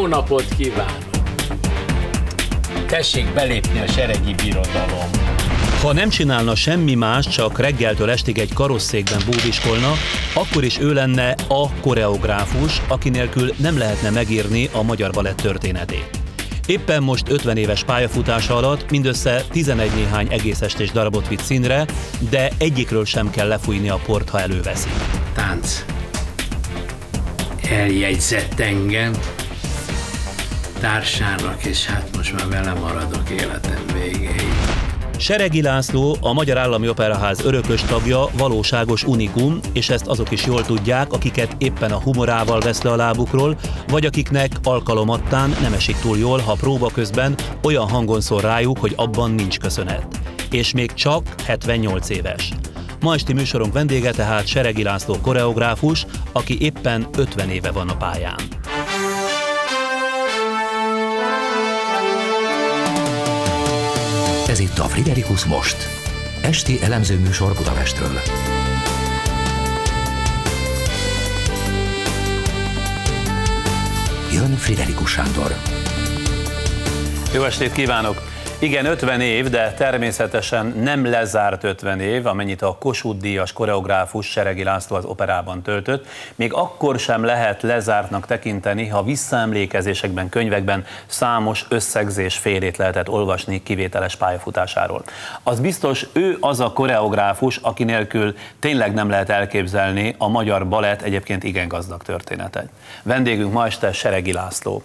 Jó napot kívánok! Tessék belépni a seregi birodalom. Ha nem csinálna semmi más, csak reggeltől estig egy karosszékben búviskolna, akkor is ő lenne a koreográfus, aki nélkül nem lehetne megírni a magyar balett történetét. Éppen most 50 éves pályafutása alatt mindössze 11 néhány egész estés darabot vitt színre, de egyikről sem kell lefújni a port, ha előveszi. Tánc. Eljegyzett engem társának, és hát most már vele maradok életem végéig. Seregi László, a Magyar Állami Operaház örökös tagja, valóságos unikum, és ezt azok is jól tudják, akiket éppen a humorával vesz le a lábukról, vagy akiknek alkalomattán nem esik túl jól, ha próba közben olyan hangon szól rájuk, hogy abban nincs köszönet. És még csak 78 éves. Ma esti műsorunk vendége tehát Seregi László koreográfus, aki éppen 50 éve van a pályán. Ez itt a Friderikus Most. Esti elemző műsor Budapestről. Jön Friderikus Sándor. Jó estét kívánok! Igen, 50 év, de természetesen nem lezárt 50 év, amennyit a Kossuth Díjas koreográfus Seregi László az operában töltött. Még akkor sem lehet lezártnak tekinteni, ha visszaemlékezésekben, könyvekben számos összegzés félét lehetett olvasni kivételes pályafutásáról. Az biztos, ő az a koreográfus, aki nélkül tényleg nem lehet elképzelni a magyar balett egyébként igen gazdag történetet. Vendégünk ma este Seregi László.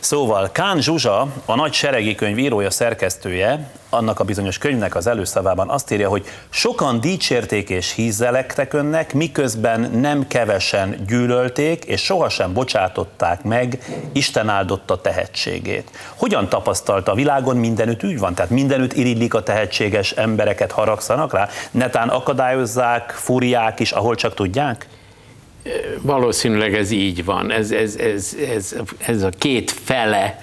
Szóval Kán Zsuzsa, a nagy seregi könyv írója, szerkesztője, annak a bizonyos könyvnek az előszavában azt írja, hogy sokan dicsérték és hízelektek önnek, miközben nem kevesen gyűlölték, és sohasem bocsátották meg Isten áldotta tehetségét. Hogyan tapasztalta a világon mindenütt úgy van? Tehát mindenütt iridlik a tehetséges embereket, haragszanak rá? Netán akadályozzák, fúriák is, ahol csak tudják? Valószínűleg ez így van. Ez, ez, ez, ez, ez a két fele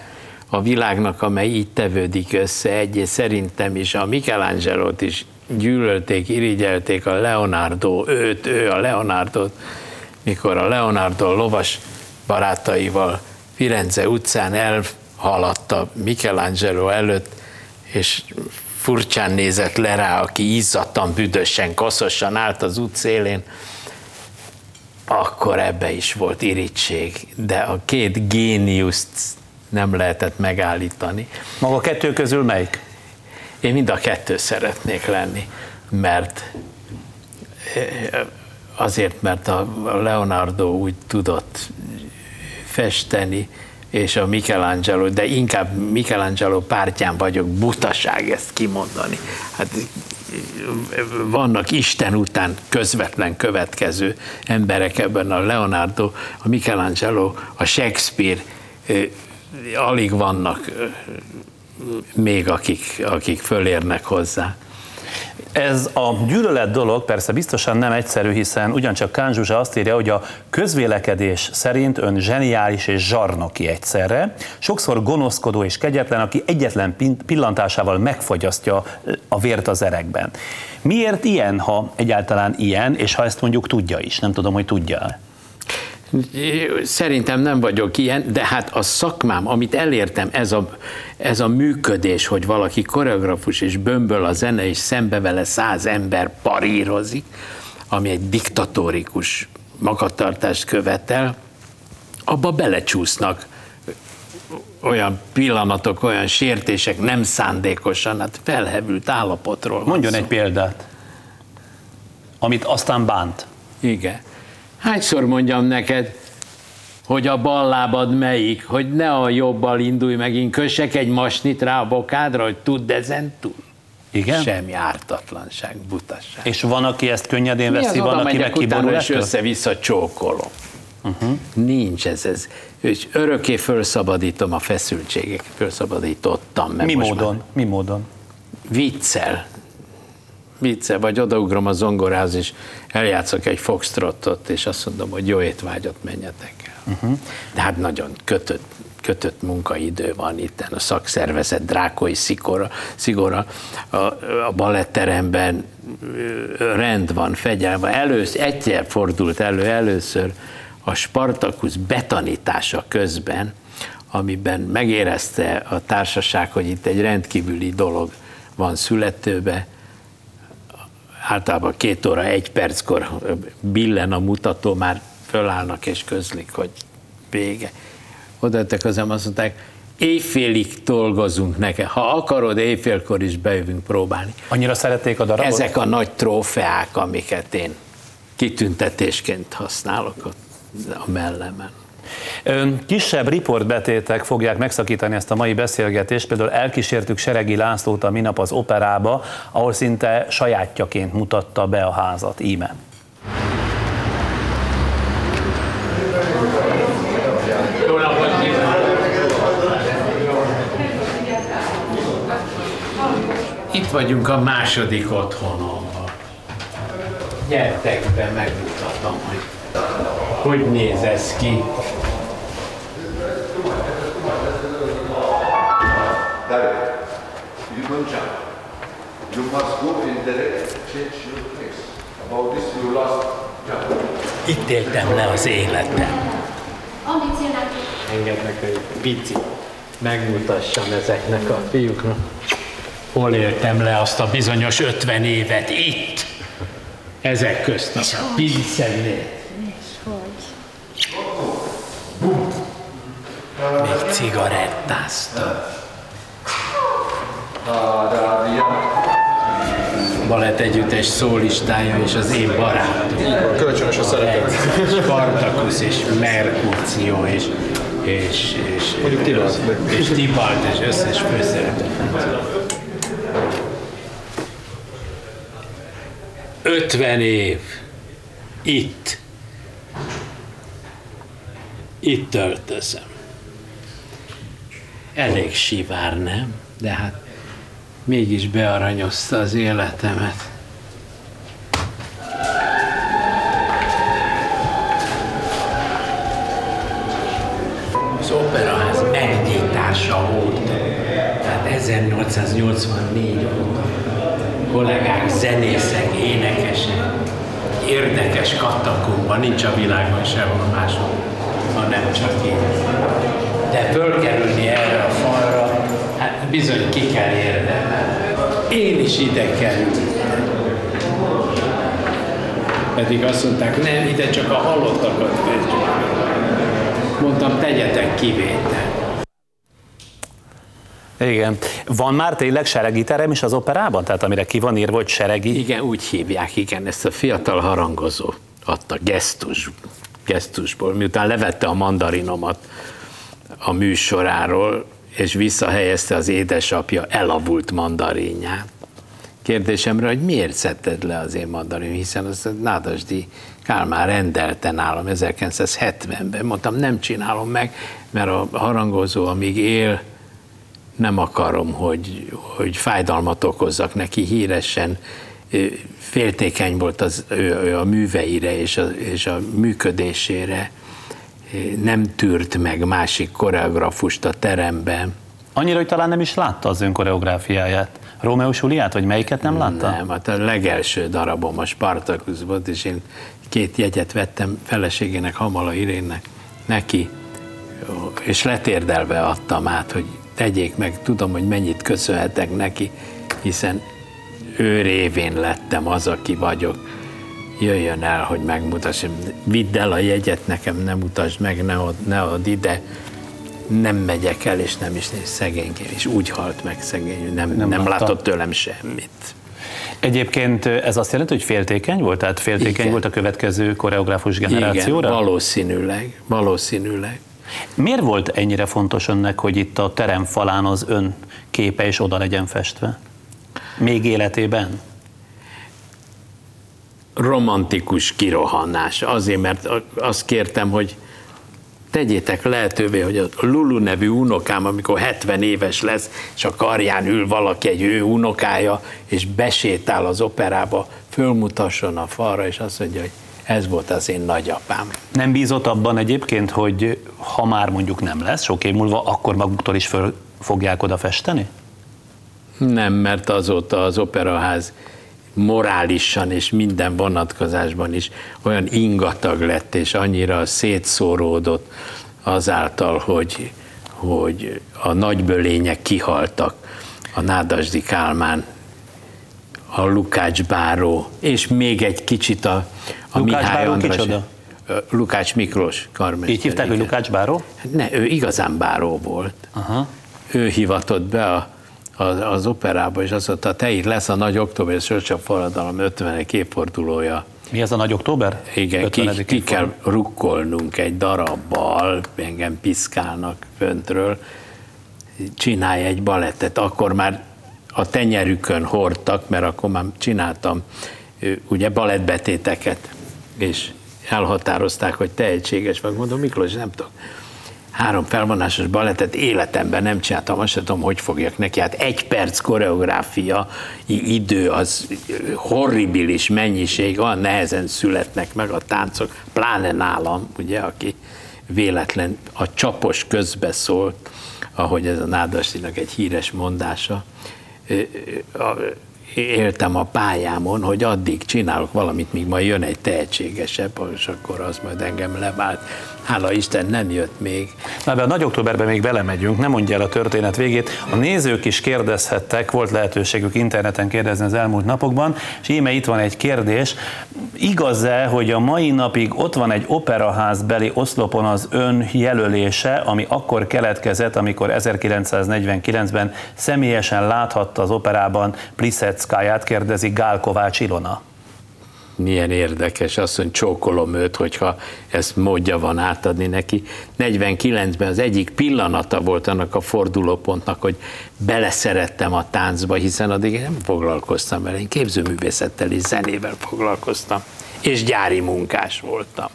a világnak, amely így tevődik össze egy, szerintem is a michelangelo is gyűlölték, irigyelték a Leonardo, őt, ő a Leonardo, mikor a Leonardo lovas barátaival Firenze utcán elhaladta Michelangelo előtt, és furcsán nézett le rá, aki izzadtan, büdösen, koszosan állt az út szélén, akkor ebbe is volt irítség, de a két géniuszt nem lehetett megállítani. Maga kettő közül melyik? Én mind a kettő szeretnék lenni, mert eh, azért, mert a Leonardo úgy tudott festeni, és a Michelangelo, de inkább Michelangelo pártján vagyok, butaság ezt kimondani. Hát vannak Isten után közvetlen következő emberek ebben a Leonardo, a Michelangelo, a Shakespeare, alig vannak még akik, akik fölérnek hozzá. Ez a gyűlölet dolog persze biztosan nem egyszerű, hiszen ugyancsak Kán Zsuzsa azt írja, hogy a közvélekedés szerint ön zseniális és zsarnoki egyszerre, sokszor gonoszkodó és kegyetlen, aki egyetlen pillantásával megfagyasztja a vért az erekben. Miért ilyen, ha egyáltalán ilyen, és ha ezt mondjuk tudja is? Nem tudom, hogy tudja Szerintem nem vagyok ilyen, de hát a szakmám, amit elértem, ez a, ez a működés, hogy valaki koreografus és bömböl a zene, és szembe vele száz ember parírozik, ami egy diktatórikus magatartást követel, abba belecsúsznak olyan pillanatok, olyan sértések, nem szándékosan, hát felhevült állapotról. Mondjon egy példát, amit aztán bánt. Igen. Hányszor mondjam neked, hogy a bal lábad melyik, hogy ne a jobbal indulj megint, kössek egy masnit rá a bokádra, hogy tudd ezen túl. Igen? Semmi ártatlanság, butasság. És van, aki ezt könnyedén veszi, van, aki meg kiborul és össze-vissza csókolom. Uh-huh. Nincs ez, ez. És örökké felszabadítom a feszültségek, felszabadítottam. Meg Mi módon? Már. Mi módon? Viccel vicce, vagy odaugrom a zongoráz, és eljátszok egy foxtrottot, és azt mondom, hogy jó étvágyat menjetek el. Uh-huh. De hát nagyon kötött, kötött munkaidő van itt, a szakszervezet drákoi szigora, szigora a, a baletteremben rend van, fegyelme. Először, egyszer fordult elő először a Spartakusz betanítása közben, amiben megérezte a társaság, hogy itt egy rendkívüli dolog van születőbe, általában két óra, egy perckor billen a mutató, már fölállnak és közlik, hogy vége. Oda közem azt mondták, éjfélig dolgozunk neked. Ha akarod, éjfélkor is bejövünk próbálni. Annyira szerették a darabot? Ezek a nagy trófeák, amiket én kitüntetésként használok a mellemen. Kisebb riportbetétek fogják megszakítani ezt a mai beszélgetést, például elkísértük Seregi Lászlót a minap az operába, ahol szinte sajátjaként mutatta be a házat, íme. Itt vagyunk a második otthonomban. Gyertek be, megmutatom, hogy hogy néz ez ki. Jump. You must go in direct, change your place. About this you lost jump. Itt éltem le az életem. Engednek egy pici megmutassam ezeknek a fiúknak. Hol éltem le azt a bizonyos 50 évet? Itt! Ezek közt a pincennél. Még cigarettáztam. Balett együttes szólistája és az én barátom. Kölcsönös a szeretet. Spartacus és Merkúció és és, és, Mondjuk Tibalt. És Tibalt és összes főszereplő. 50 év. Itt. Itt töltözöm. Elég sivár, nem? De hát mégis bearanyozta az életemet. Az operaház megnyitása óta, tehát 1884 óta kollégák, zenészek, énekesek, érdekes katakumban, nincs a világon sehol máshol, hanem csak én. De fölkerülni erre a falra, hát bizony ki kell érdemelni. Én is ide kerültem. Pedig azt mondták, nem, ide csak a halottakat vezetjük. Mondtam, tegyetek kivétel. Igen. Van már tényleg seregi terem is az operában? Tehát amire ki van írva, hogy seregi? Igen, úgy hívják, igen, ezt a fiatal harangozó adta gesztus, gesztusból, miután levette a mandarinomat a műsoráról, és visszahelyezte az édesapja elavult mandarinját. Kérdésemre, hogy miért szedted le az én mandarin, hiszen az Nádasdi Kálmán rendelte nálam 1970-ben. Mondtam, nem csinálom meg, mert a harangozó, amíg él, nem akarom, hogy, hogy fájdalmat okozzak neki híresen. Féltékeny volt az, ő, ő a műveire és a, és a működésére. Nem tűrt meg másik koreografust a teremben. Annyira, hogy talán nem is látta az ön koreográfiáját. Rómeó Juliát, vagy melyiket nem látta? Nem, hát a legelső darabom a Spartacus volt, és én két jegyet vettem feleségének, Hamala Irénnek, neki, és letérdelve adtam át, hogy tegyék meg, tudom, hogy mennyit köszönhetek neki, hiszen ő révén lettem az, aki vagyok. Jöjjön el, hogy megmutassam, vidd el a jegyet nekem, nem mutasd meg, ne ad, ne ad ide, nem megyek el, és nem is néz szegényként, és úgy halt meg szegény, nem, nem, nem látott tőlem semmit. Egyébként ez azt jelenti, hogy féltékeny volt? Tehát féltékeny Igen. volt a következő koreográfus generációra? Igen, valószínűleg, valószínűleg. Miért volt ennyire fontos önnek, hogy itt a terem falán az ön képe is oda legyen festve? Még életében? Romantikus kirohanás. Azért, mert azt kértem, hogy tegyétek lehetővé, hogy a Lulu nevű unokám, amikor 70 éves lesz, és a karján ül valaki, egy ő unokája, és besétál az operába, fölmutasson a falra, és azt mondja, hogy ez volt az én nagyapám. Nem bízott abban egyébként, hogy ha már mondjuk nem lesz sok év múlva, akkor maguktól is föl fogják oda festeni? Nem, mert azóta az operaház morálisan és minden vonatkozásban is olyan ingatag lett, és annyira szétszóródott azáltal, hogy, hogy a nagybölények kihaltak, a Nádasdi Kálmán, a Lukács Báró, és még egy kicsit a, a Lukács Mihály Báró András. kicsoda? Lukács Miklós karmester. Így hívták, hogy igen. Lukács Báró? Ne, ő igazán báró volt. Aha. Ő hivatott be a, az, az operába, és azt mondta, te itt lesz a nagy október sörcsap forradalom 50. évfordulója. Mi ez a nagy október? Igen, ki, 50. ki kell rukkolnunk egy darabbal, engem piszkálnak föntről, csinálj egy balettet. Akkor már a tenyerükön hordtak, mert akkor már csináltam ugye balettbetéteket, és elhatározták, hogy tehetséges vagy. Mondom, Miklós, nem tudok. Három felvonásos balettet életemben nem csináltam, azt tudom, hogy fogjak neki. Hát egy perc koreográfia idő, az horribilis mennyiség, olyan nehezen születnek meg a táncok, pláne nálam, ugye, aki véletlen a csapos közbe szólt, ahogy ez a Nádasdinak egy híres mondása. Éltem a pályámon, hogy addig csinálok valamit, míg majd jön egy tehetségesebb, és akkor az majd engem levált. Hála Isten, nem jött még. Na, ebbe a nagy októberben még belemegyünk, nem mondja el a történet végét. A nézők is kérdezhettek, volt lehetőségük interneten kérdezni az elmúlt napokban, és íme itt van egy kérdés. Igaz-e, hogy a mai napig ott van egy operaház beli oszlopon az ön jelölése, ami akkor keletkezett, amikor 1949-ben személyesen láthatta az operában Pliszeckáját, kérdezi Gál Kovács Ilona. Milyen érdekes, azt mondja, csókolom őt, hogyha ezt módja van átadni neki. 49-ben az egyik pillanata volt annak a fordulópontnak, hogy beleszerettem a táncba, hiszen addig nem foglalkoztam vele, én képzőművészettel és zenével foglalkoztam, és gyári munkás voltam.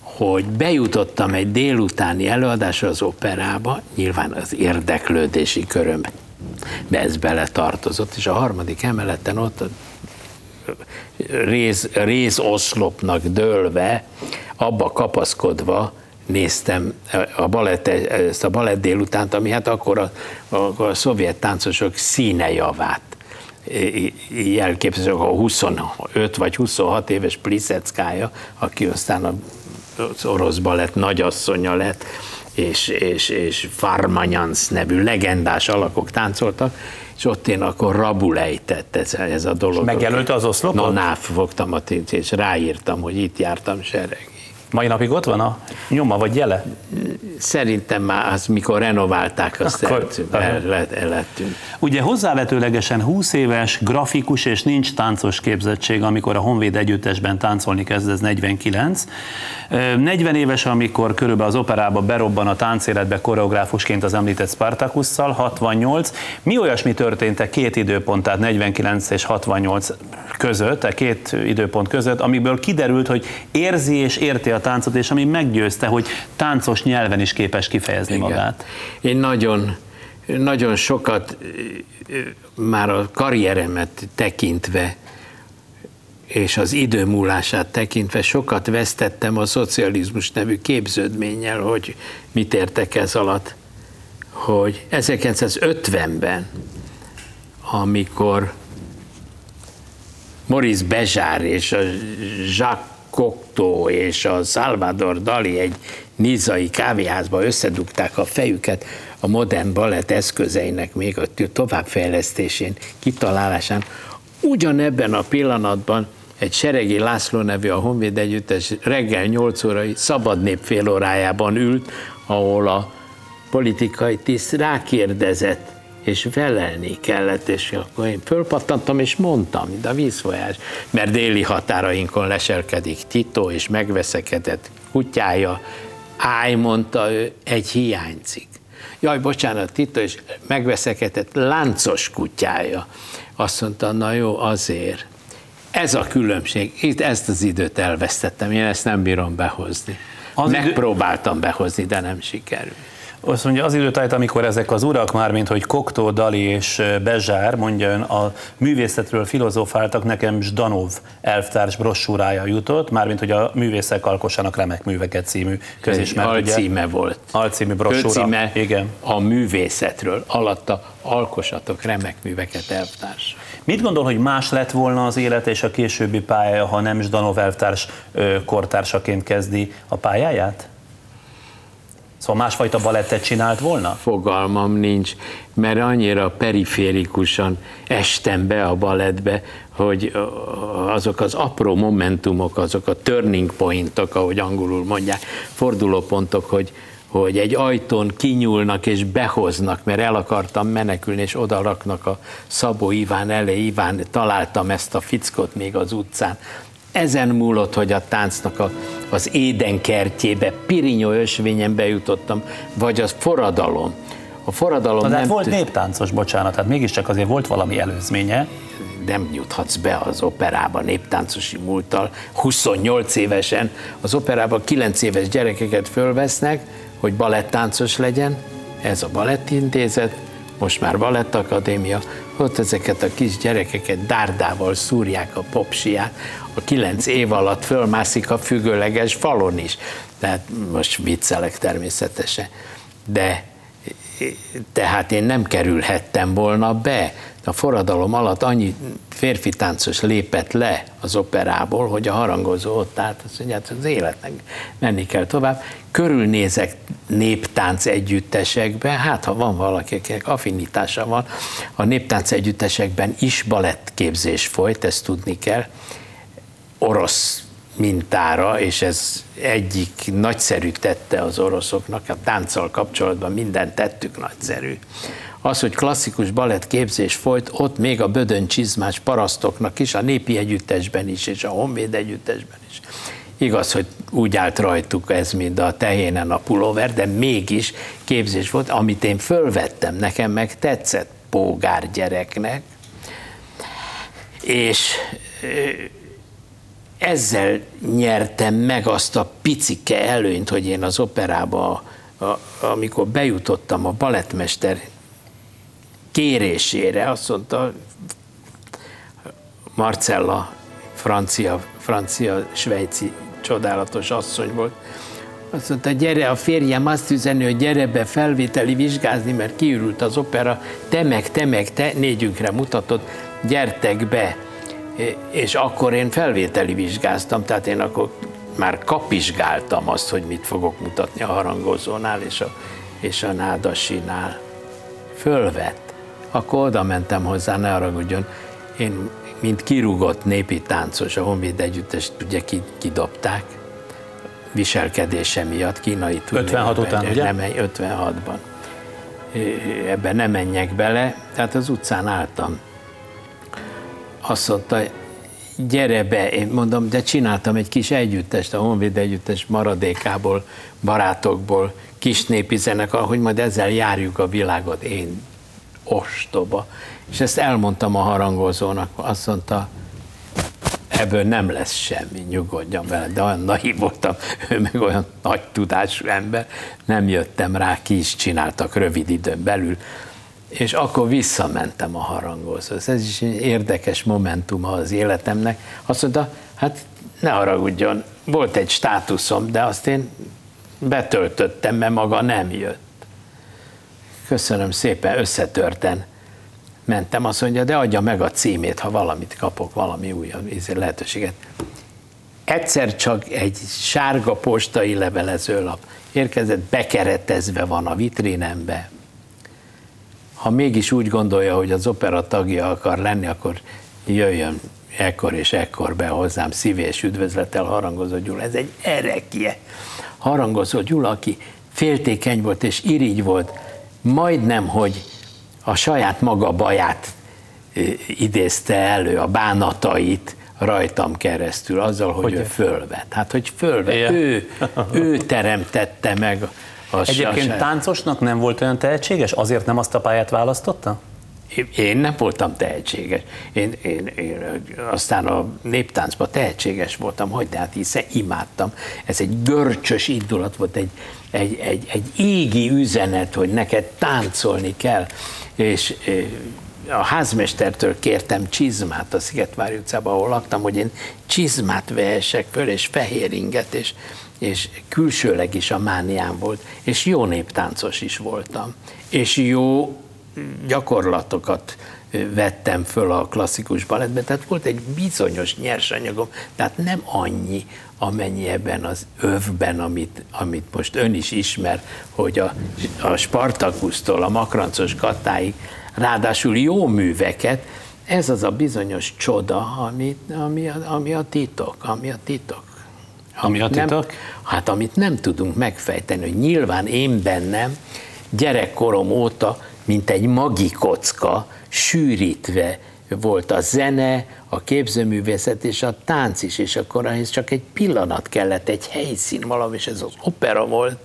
Hogy bejutottam egy délutáni előadásra az operába, nyilván az érdeklődési körömbe, de ez bele tartozott, és a harmadik emeleten ott a rész, részoszlopnak dőlve, abba kapaszkodva néztem a balett, ezt a balett délutánt, ami hát akkor a, a, a szovjet táncosok színe javát. Jelképező, a 25 vagy 26 éves Pliszeckája, aki aztán az orosz balett nagyasszonya lett, és, és, és Farmanyans nevű legendás alakok táncoltak, és ott én akkor rabulejtett ez, ez a dolog. Megjelölte az oszlopot? Na, náv fogtam a tinc, és ráírtam, hogy itt jártam sereg. Mai napig ott van a nyoma vagy jele? Szerintem már az, mikor renoválták, azt Akkor- el, el, el, el lettünk. Ugye hozzávetőlegesen 20 éves, grafikus és nincs táncos képzettség, amikor a Honvéd együttesben táncolni kezd, ez 49. Ö, 40 éves, amikor körülbelül az operába berobban a táncéletbe koreográfusként az említett Spartakusszal, 68. Mi olyasmi történt a két időpont, tehát 49 és 68 között, a két időpont között, amiből kiderült, hogy érzi és érti a táncot, és ami meggyőzte, hogy táncos nyelven is képes kifejezni Igen. magát. Én nagyon, nagyon sokat már a karrieremet tekintve és az idő múlását tekintve sokat vesztettem a szocializmus nevű képződménnyel, hogy mit értek ez alatt, hogy 1950-ben, amikor Maurice Bezsár és a Jacques Cocteau és a Salvador Dali egy nizai kávéházba összedugták a fejüket a modern balett eszközeinek még a továbbfejlesztésén, kitalálásán. Ugyanebben a pillanatban egy Seregi László nevű a Honvéd Együttes reggel 8 órai szabad nép fél órájában ült, ahol a politikai tiszt rákérdezett, és felelni kellett, és akkor én fölpattantam, és mondtam, mint a vízfolyás, mert déli határainkon leselkedik Tito, és megveszekedett kutyája, állj, mondta ő, egy hiányzik. Jaj, bocsánat, Tito, és megveszekedett láncos kutyája. Azt mondta, na jó, azért. Ez a különbség. Itt ezt az időt elvesztettem, én ezt nem bírom behozni. Az Az idő- Megpróbáltam behozni, de nem sikerült. Azt mondja, az időtájt, amikor ezek az urak már, mint hogy Koktó, Dali és Bezsár, mondja ön, a művészetről filozofáltak, nekem Zdanov elvtárs brossúrája jutott, mármint hogy a művészek alkossanak remek műveket című közismert. ugye? Alcíme volt. Alcímű brossúra. Főcíme Igen. a művészetről. Alatta alkosatok remek műveket elvtárs. Mit gondol, hogy más lett volna az élet és a későbbi pálya, ha nem Zdanov elvtárs kortársaként kezdi a pályáját? Szóval másfajta balettet csinált volna? Fogalmam nincs, mert annyira periférikusan estem be a balettbe, hogy azok az apró momentumok, azok a turning pointok, ahogy angolul mondják, fordulópontok, hogy, hogy egy ajtón kinyúlnak és behoznak, mert el akartam menekülni, és oda raknak a Szabó Iván elé, Iván, találtam ezt a fickot még az utcán. Ezen múlott, hogy a táncnak a, az édenkertjébe, Pirinyó ösvényen bejutottam, vagy az forradalom. A forradalom Na, nem... hát volt néptáncos, bocsánat, hát mégiscsak azért volt valami előzménye. nem juthatsz be az operába néptáncosi múlttal. 28 évesen az operában 9 éves gyerekeket fölvesznek, hogy balettáncos legyen, ez a balettintézet, most már balettakadémia, ott ezeket a kis gyerekeket dárdával szúrják a popsiát, a kilenc év alatt fölmászik a függőleges falon is. Tehát most viccelek természetesen. De tehát én nem kerülhettem volna be. A forradalom alatt annyi férfi táncos lépett le az operából, hogy a harangozó ott állt, azt mondja, hát az életnek menni kell tovább. Körülnézek néptánc együttesekbe, hát ha van valakinek affinitása van, a néptánc együttesekben is balettképzés folyt, ezt tudni kell, orosz mintára, és ez egyik nagyszerű tette az oroszoknak, a tánccal kapcsolatban minden tettük nagyszerű. Az, hogy klasszikus balett képzés folyt, ott még a bödön csizmás parasztoknak is, a népi együttesben is, és a honvéd együttesben is. Igaz, hogy úgy állt rajtuk ez, mint a tehénen a pulóver, de mégis képzés volt, amit én fölvettem, nekem meg tetszett pógár gyereknek, és ezzel nyertem meg azt a picike előnyt, hogy én az operába, a, amikor bejutottam a balettmester kérésére, azt mondta Marcella, francia, francia, svájci csodálatos asszony volt, azt mondta, gyere, a férjem azt üzeni, hogy gyere be felvételi vizsgázni, mert kiürült az opera, te meg, te meg, te, négyünkre mutatott, gyertek be és akkor én felvételi vizsgáztam, tehát én akkor már kapizsgáltam azt, hogy mit fogok mutatni a harangozónál és a, és a nádasinál. Fölvett. Akkor oda mentem hozzá, ne haragudjon. Én, mint kirúgott népi táncos, a Honvéd Együttest ugye kidobták, viselkedése miatt, kínai 56 után, ugye? Nem, 56-ban. Ebben nem menjek bele, tehát az utcán álltam azt mondta, gyere be, én mondom, de csináltam egy kis együttest, a Honvéd együttes maradékából, barátokból, kis népi zenekar, hogy majd ezzel járjuk a világot, én ostoba. És ezt elmondtam a harangozónak, azt mondta, ebből nem lesz semmi, nyugodjon vele, de olyan naív voltam, ő meg olyan nagy tudású ember, nem jöttem rá, ki is csináltak rövid időn belül, és akkor visszamentem a harangozhoz. Ez is egy érdekes momentum az életemnek. Azt mondta, hát ne haragudjon, volt egy státuszom, de azt én betöltöttem, mert maga nem jött. Köszönöm szépen, összetörten mentem, azt mondja, de adja meg a címét, ha valamit kapok, valami újabb lehetőséget. Egyszer csak egy sárga postai levelezőlap érkezett, bekeretezve van a vitrínembe, ha mégis úgy gondolja, hogy az opera tagja akar lenni, akkor jöjjön ekkor és ekkor be hozzám szívés üdvözlettel harangozó Gyula. Ez egy erekje. Harangozó Gyula, aki féltékeny volt és irigy volt, majdnem, hogy a saját maga baját idézte elő, a bánatait rajtam keresztül, azzal, hogy, hogy ő fölvet. Hát, hogy fölvet. Ő, ő teremtette meg az Egyébként se, táncosnak nem volt olyan tehetséges, azért nem azt a pályát választotta? Én nem voltam tehetséges. Én, én, én aztán a néptáncban tehetséges voltam, hogy de hát hiszen imádtam. Ez egy görcsös indulat volt, egy, egy, egy, egy égi üzenet, hogy neked táncolni kell. És a házmestertől kértem csizmát a Szigetvári utcában, ahol laktam, hogy én csizmát vehessek föl, és fehér inget, és és külsőleg is a mániám volt, és jó néptáncos is voltam, és jó gyakorlatokat vettem föl a klasszikus balettbe, tehát volt egy bizonyos nyersanyagom, tehát nem annyi, amennyi ebben az övben, amit, amit most ön is ismer, hogy a, a Spartakusztól a Makrancos Katáig, ráadásul jó műveket, ez az a bizonyos csoda, ami, ami, ami a titok, ami a titok. Ami a titok? Nem, hát amit nem tudunk megfejteni, hogy nyilván én bennem gyerekkorom óta, mint egy magikocka, sűrítve volt a zene, a képzőművészet és a tánc is, és akkor ehhez csak egy pillanat kellett, egy helyszín valami, és ez az opera volt,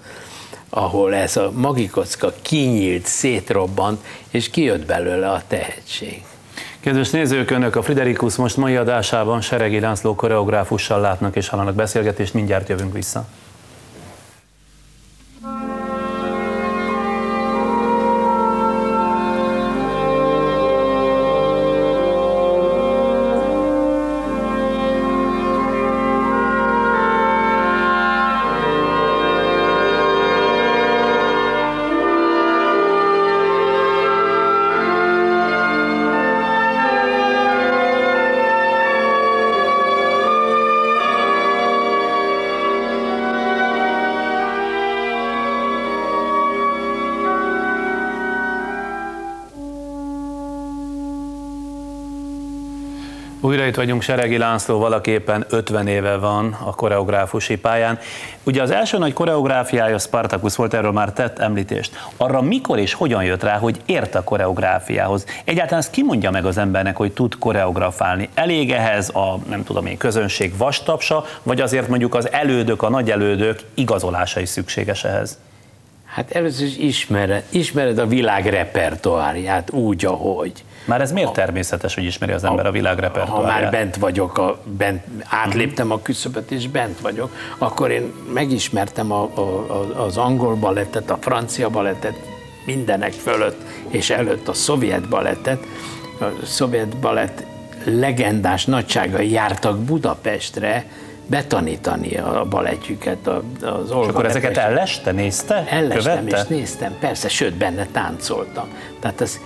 ahol ez a magikocka kinyílt, szétrobbant, és kijött belőle a tehetség. Kedves nézők, Önök a Friderikus most mai adásában Seregi László koreográfussal látnak és hallanak beszélgetést, mindjárt jövünk vissza. Újra itt vagyunk, Seregi László valaképpen 50 éve van a koreográfusi pályán. Ugye az első nagy koreográfiája Spartacus volt, erről már tett említést. Arra mikor és hogyan jött rá, hogy ért a koreográfiához? Egyáltalán ezt ki mondja meg az embernek, hogy tud koreografálni? Elég ehhez a, nem tudom én, közönség vastapsa, vagy azért mondjuk az elődök, a nagy elődök igazolása is szükséges ehhez? Hát először is ismered, ismered a világ repertoárját úgy, ahogy. Már ez miért természetes, hogy ismeri az ember a világ repertoárját? Ha már bent vagyok, a, bent, átléptem a küszöböt és bent vagyok, akkor én megismertem a, a, az angol balettet, a francia balettet, mindenek fölött és előtt a szovjet balettet. A szovjet balett legendás nagyságai jártak Budapestre, betanítani a balettjüket az Olga És akkor ezeket elleste, nézte? Ellestem és néztem, persze, sőt, benne táncoltam. Tehát ez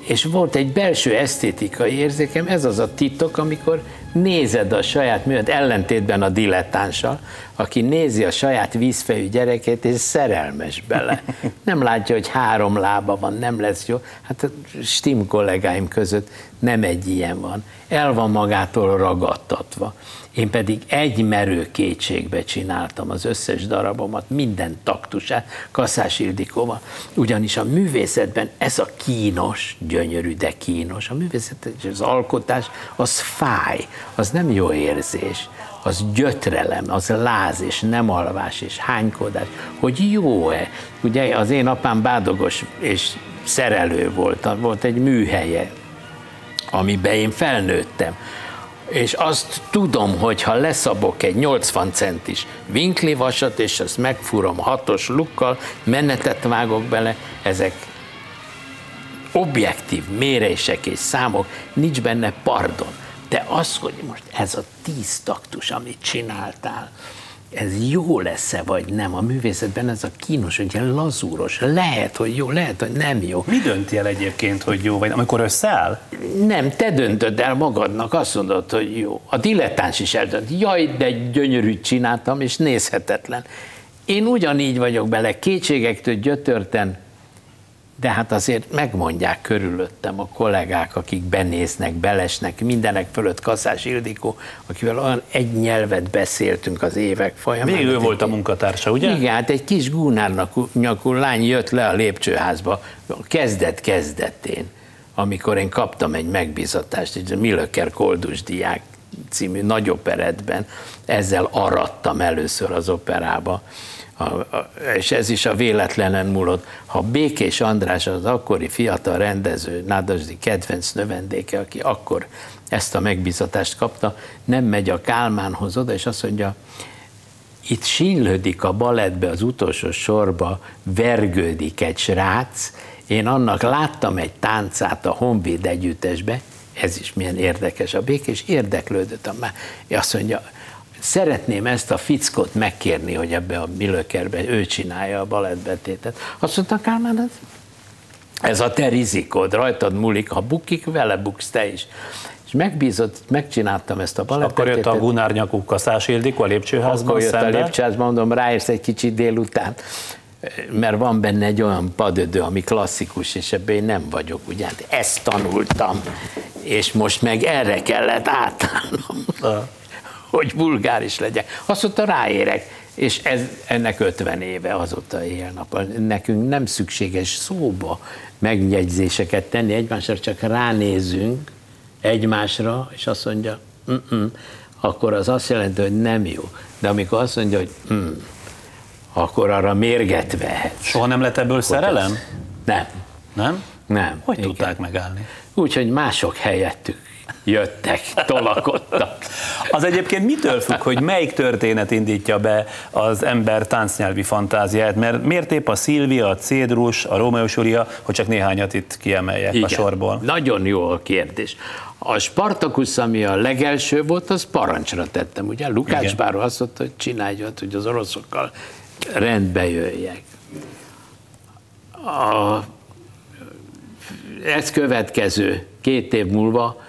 és volt egy belső esztétikai érzékem, ez az a titok, amikor nézed a saját művet, ellentétben a dilettánssal, aki nézi a saját vízfejű gyerekét, és szerelmes bele. Nem látja, hogy három lába van, nem lesz jó. Hát a Stim kollégáim között nem egy ilyen van. El van magától ragadtatva. Én pedig egy merő kétségbe csináltam az összes darabomat, minden taktusát, Kaszás Ildikóval, ugyanis a művészetben ez a kínos, gyönyörű, de kínos, a művészet és az alkotás, az fáj, az nem jó érzés, az gyötrelem, az láz és nem alvás és hánykodás, hogy jó-e. Ugye az én apám bádogos és szerelő volt, volt egy műhelye, amiben én felnőttem és azt tudom, hogy ha leszabok egy 80 centis vinkli vasat, és ezt megfúrom hatos lukkal, menetet vágok bele, ezek objektív mérések és számok, nincs benne pardon. De az, hogy most ez a tíz taktus, amit csináltál, ez jó lesz-e, vagy nem. A művészetben ez a kínos, hogy ilyen lazúros. Lehet, hogy jó, lehet, hogy nem jó. Mi dönti el egyébként, hogy jó, vagy amikor összeáll? Nem, te döntöd el magadnak, azt mondod, hogy jó. A dilettáns is eldönt. Jaj, de gyönyörűt csináltam, és nézhetetlen. Én ugyanígy vagyok bele, kétségektől gyötörten, de hát azért megmondják körülöttem a kollégák, akik benéznek, belesnek, mindenek fölött Kaszás Ildikó, akivel olyan egy nyelvet beszéltünk az évek folyamán. Még ő volt a munkatársa, ugye? Igen, hát egy kis gúnárnak nyakú lány jött le a lépcsőházba, kezdet kezdetén, amikor én kaptam egy megbizatást, egy Milöker Koldus diák című nagy operetben, ezzel arattam először az operába és ez is a véletlenen múlott. Ha Békés András az akkori fiatal rendező, Nádasdi kedvenc növendéke, aki akkor ezt a megbizatást kapta, nem megy a Kálmánhoz oda, és azt mondja, itt sínlődik a balettbe az utolsó sorba, vergődik egy srác, én annak láttam egy táncát a Honvéd együttesbe, ez is milyen érdekes a békés, érdeklődött. Már azt mondja, szeretném ezt a fickot megkérni, hogy ebbe a Milökerbe ő csinálja a balettbetétet. Azt mondta Kálmán, az Ez a te rizikod, rajtad múlik, ha bukik, vele buksz te is. És megbízott, megcsináltam ezt a balettet. Akkor jött a Gunár nyakú Kaszás Ildikó a lépcsőházban Akkor jött szembe. a lépcsőházban, mondom, ráérsz egy kicsit délután, mert van benne egy olyan padödő, ami klasszikus, és ebben én nem vagyok, ugye, hát ezt tanultam, és most meg erre kellett átállnom, hogy vulgáris legyek. Azt mondta, ráérek, és ez, ennek 50 éve azóta éjjel-nap. Nekünk nem szükséges szóba megjegyzéseket tenni egymásra, csak ránézünk egymásra, és azt mondja, Mm-mm, akkor az azt jelenti, hogy nem jó. De amikor azt mondja, hogy mm, akkor arra mérget vehet. Soha nem lett ebből szerelem? Nem, Nem? nem. Hogy Igen. tudták megállni? Úgyhogy mások helyettük jöttek, tolakodtak. Az egyébként mitől függ, hogy melyik történet indítja be az ember táncnyelvi fantáziáját? Mert miért épp a Szilvia, a Cédrus, a Rómeó és Júlia, hogy csak néhányat itt kiemeljek a sorból? Nagyon jó a kérdés. A Spartacus, ami a legelső volt, az parancsra tettem. Ugye Lukács Igen. Báró azt mondta, hogy csinálj hogy az oroszokkal rendbe jöjjek. A, ez következő két év múlva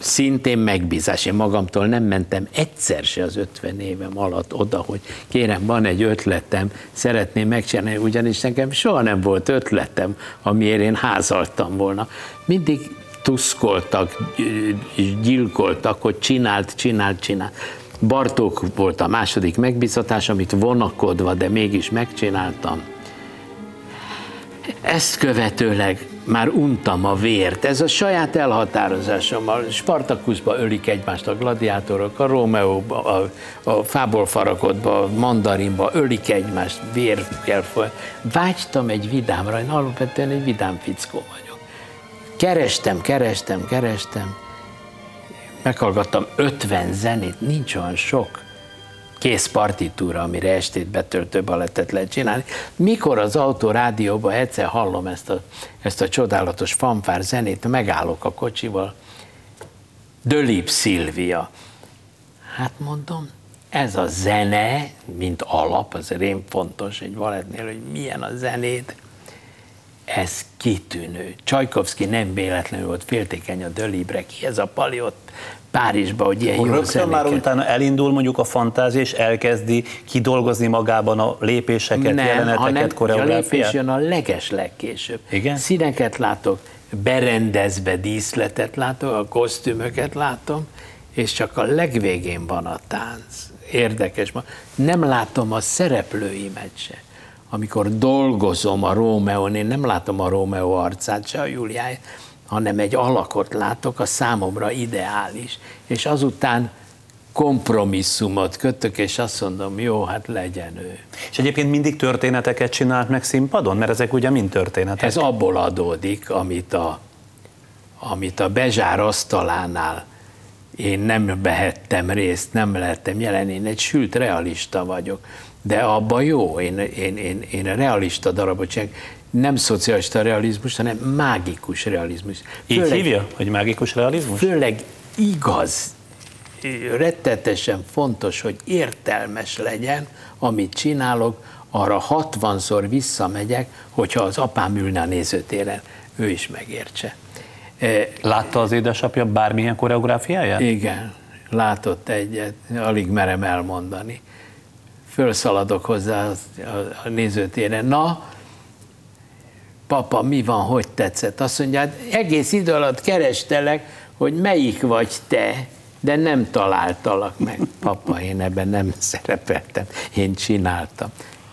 szintén megbízás. Én magamtól nem mentem egyszer se az 50 évem alatt oda, hogy kérem, van egy ötletem, szeretném megcsinálni, ugyanis nekem soha nem volt ötletem, amiért én házaltam volna. Mindig tuszkoltak, gy- gyilkoltak, hogy csinált, csinált, csinált. Bartók volt a második megbízatás, amit vonakodva, de mégis megcsináltam. Ezt követőleg már untam a vért. Ez a saját elhatározásom. Spartakuszba ölik egymást a gladiátorok, a Rómeóba, a, a fából farakodba, a mandarinba ölik egymást, vér kell foly. Vágytam egy vidámra, én alapvetően egy vidám fickó vagyok. Kerestem, kerestem, kerestem, meghallgattam 50 zenét, nincs olyan sok kész partitúra, amire estét betöltő balettet lehet csinálni. Mikor az autórádióban egyszer hallom ezt a, ezt a csodálatos fanfár zenét, megállok a kocsival, Dölip Szilvia. Hát mondom, ez a zene, mint alap, az rém fontos egy balettnél, hogy milyen a zenét, ez kitűnő. Csajkovszki nem véletlenül volt féltékeny a Dölibre, ki ez a pali ott Párizsba, hogy ilyen jó Rögtön már utána elindul mondjuk a fantázia, és elkezdi kidolgozni magában a lépéseket, nem, jeleneteket, hanem a lépés koreográfiát? jön a leges legkésőbb. Igen? Színeket látok, berendezve díszletet látok, a kosztümöket látom, és csak a legvégén van a tánc. Érdekes. Nem látom a szereplőimet se. Amikor dolgozom a Rómeón, én nem látom a Rómeó arcát, se a Júliáját, hanem egy alakot látok, a számomra ideális. És azután kompromisszumot kötök, és azt mondom, jó, hát legyen ő. És egyébként mindig történeteket csinált meg színpadon? Mert ezek ugye mind történetek. Ez abból adódik, amit a, amit a Bezsár asztalánál én nem vehettem részt, nem lehettem jelen, én egy sült realista vagyok, de abban jó, én, én, én, én realista darabot csinálok, nem szocialista realizmus, hanem mágikus realizmus. Így hívja, hogy mágikus realizmus? Főleg igaz, rettetesen fontos, hogy értelmes legyen, amit csinálok, arra 60-szor visszamegyek, hogyha az apám ülne a nézőtéren, ő is megértse. E, Látta az édesapja bármilyen koreográfiáját? igen, látott egyet, alig merem elmondani. Fölszaladok hozzá a, nézőtéren. Na, papa, mi van, hogy tetszett? Azt mondja, hát egész idő alatt kerestelek, hogy melyik vagy te, de nem találtalak meg. Papa, én ebben nem szerepeltem, én csináltam.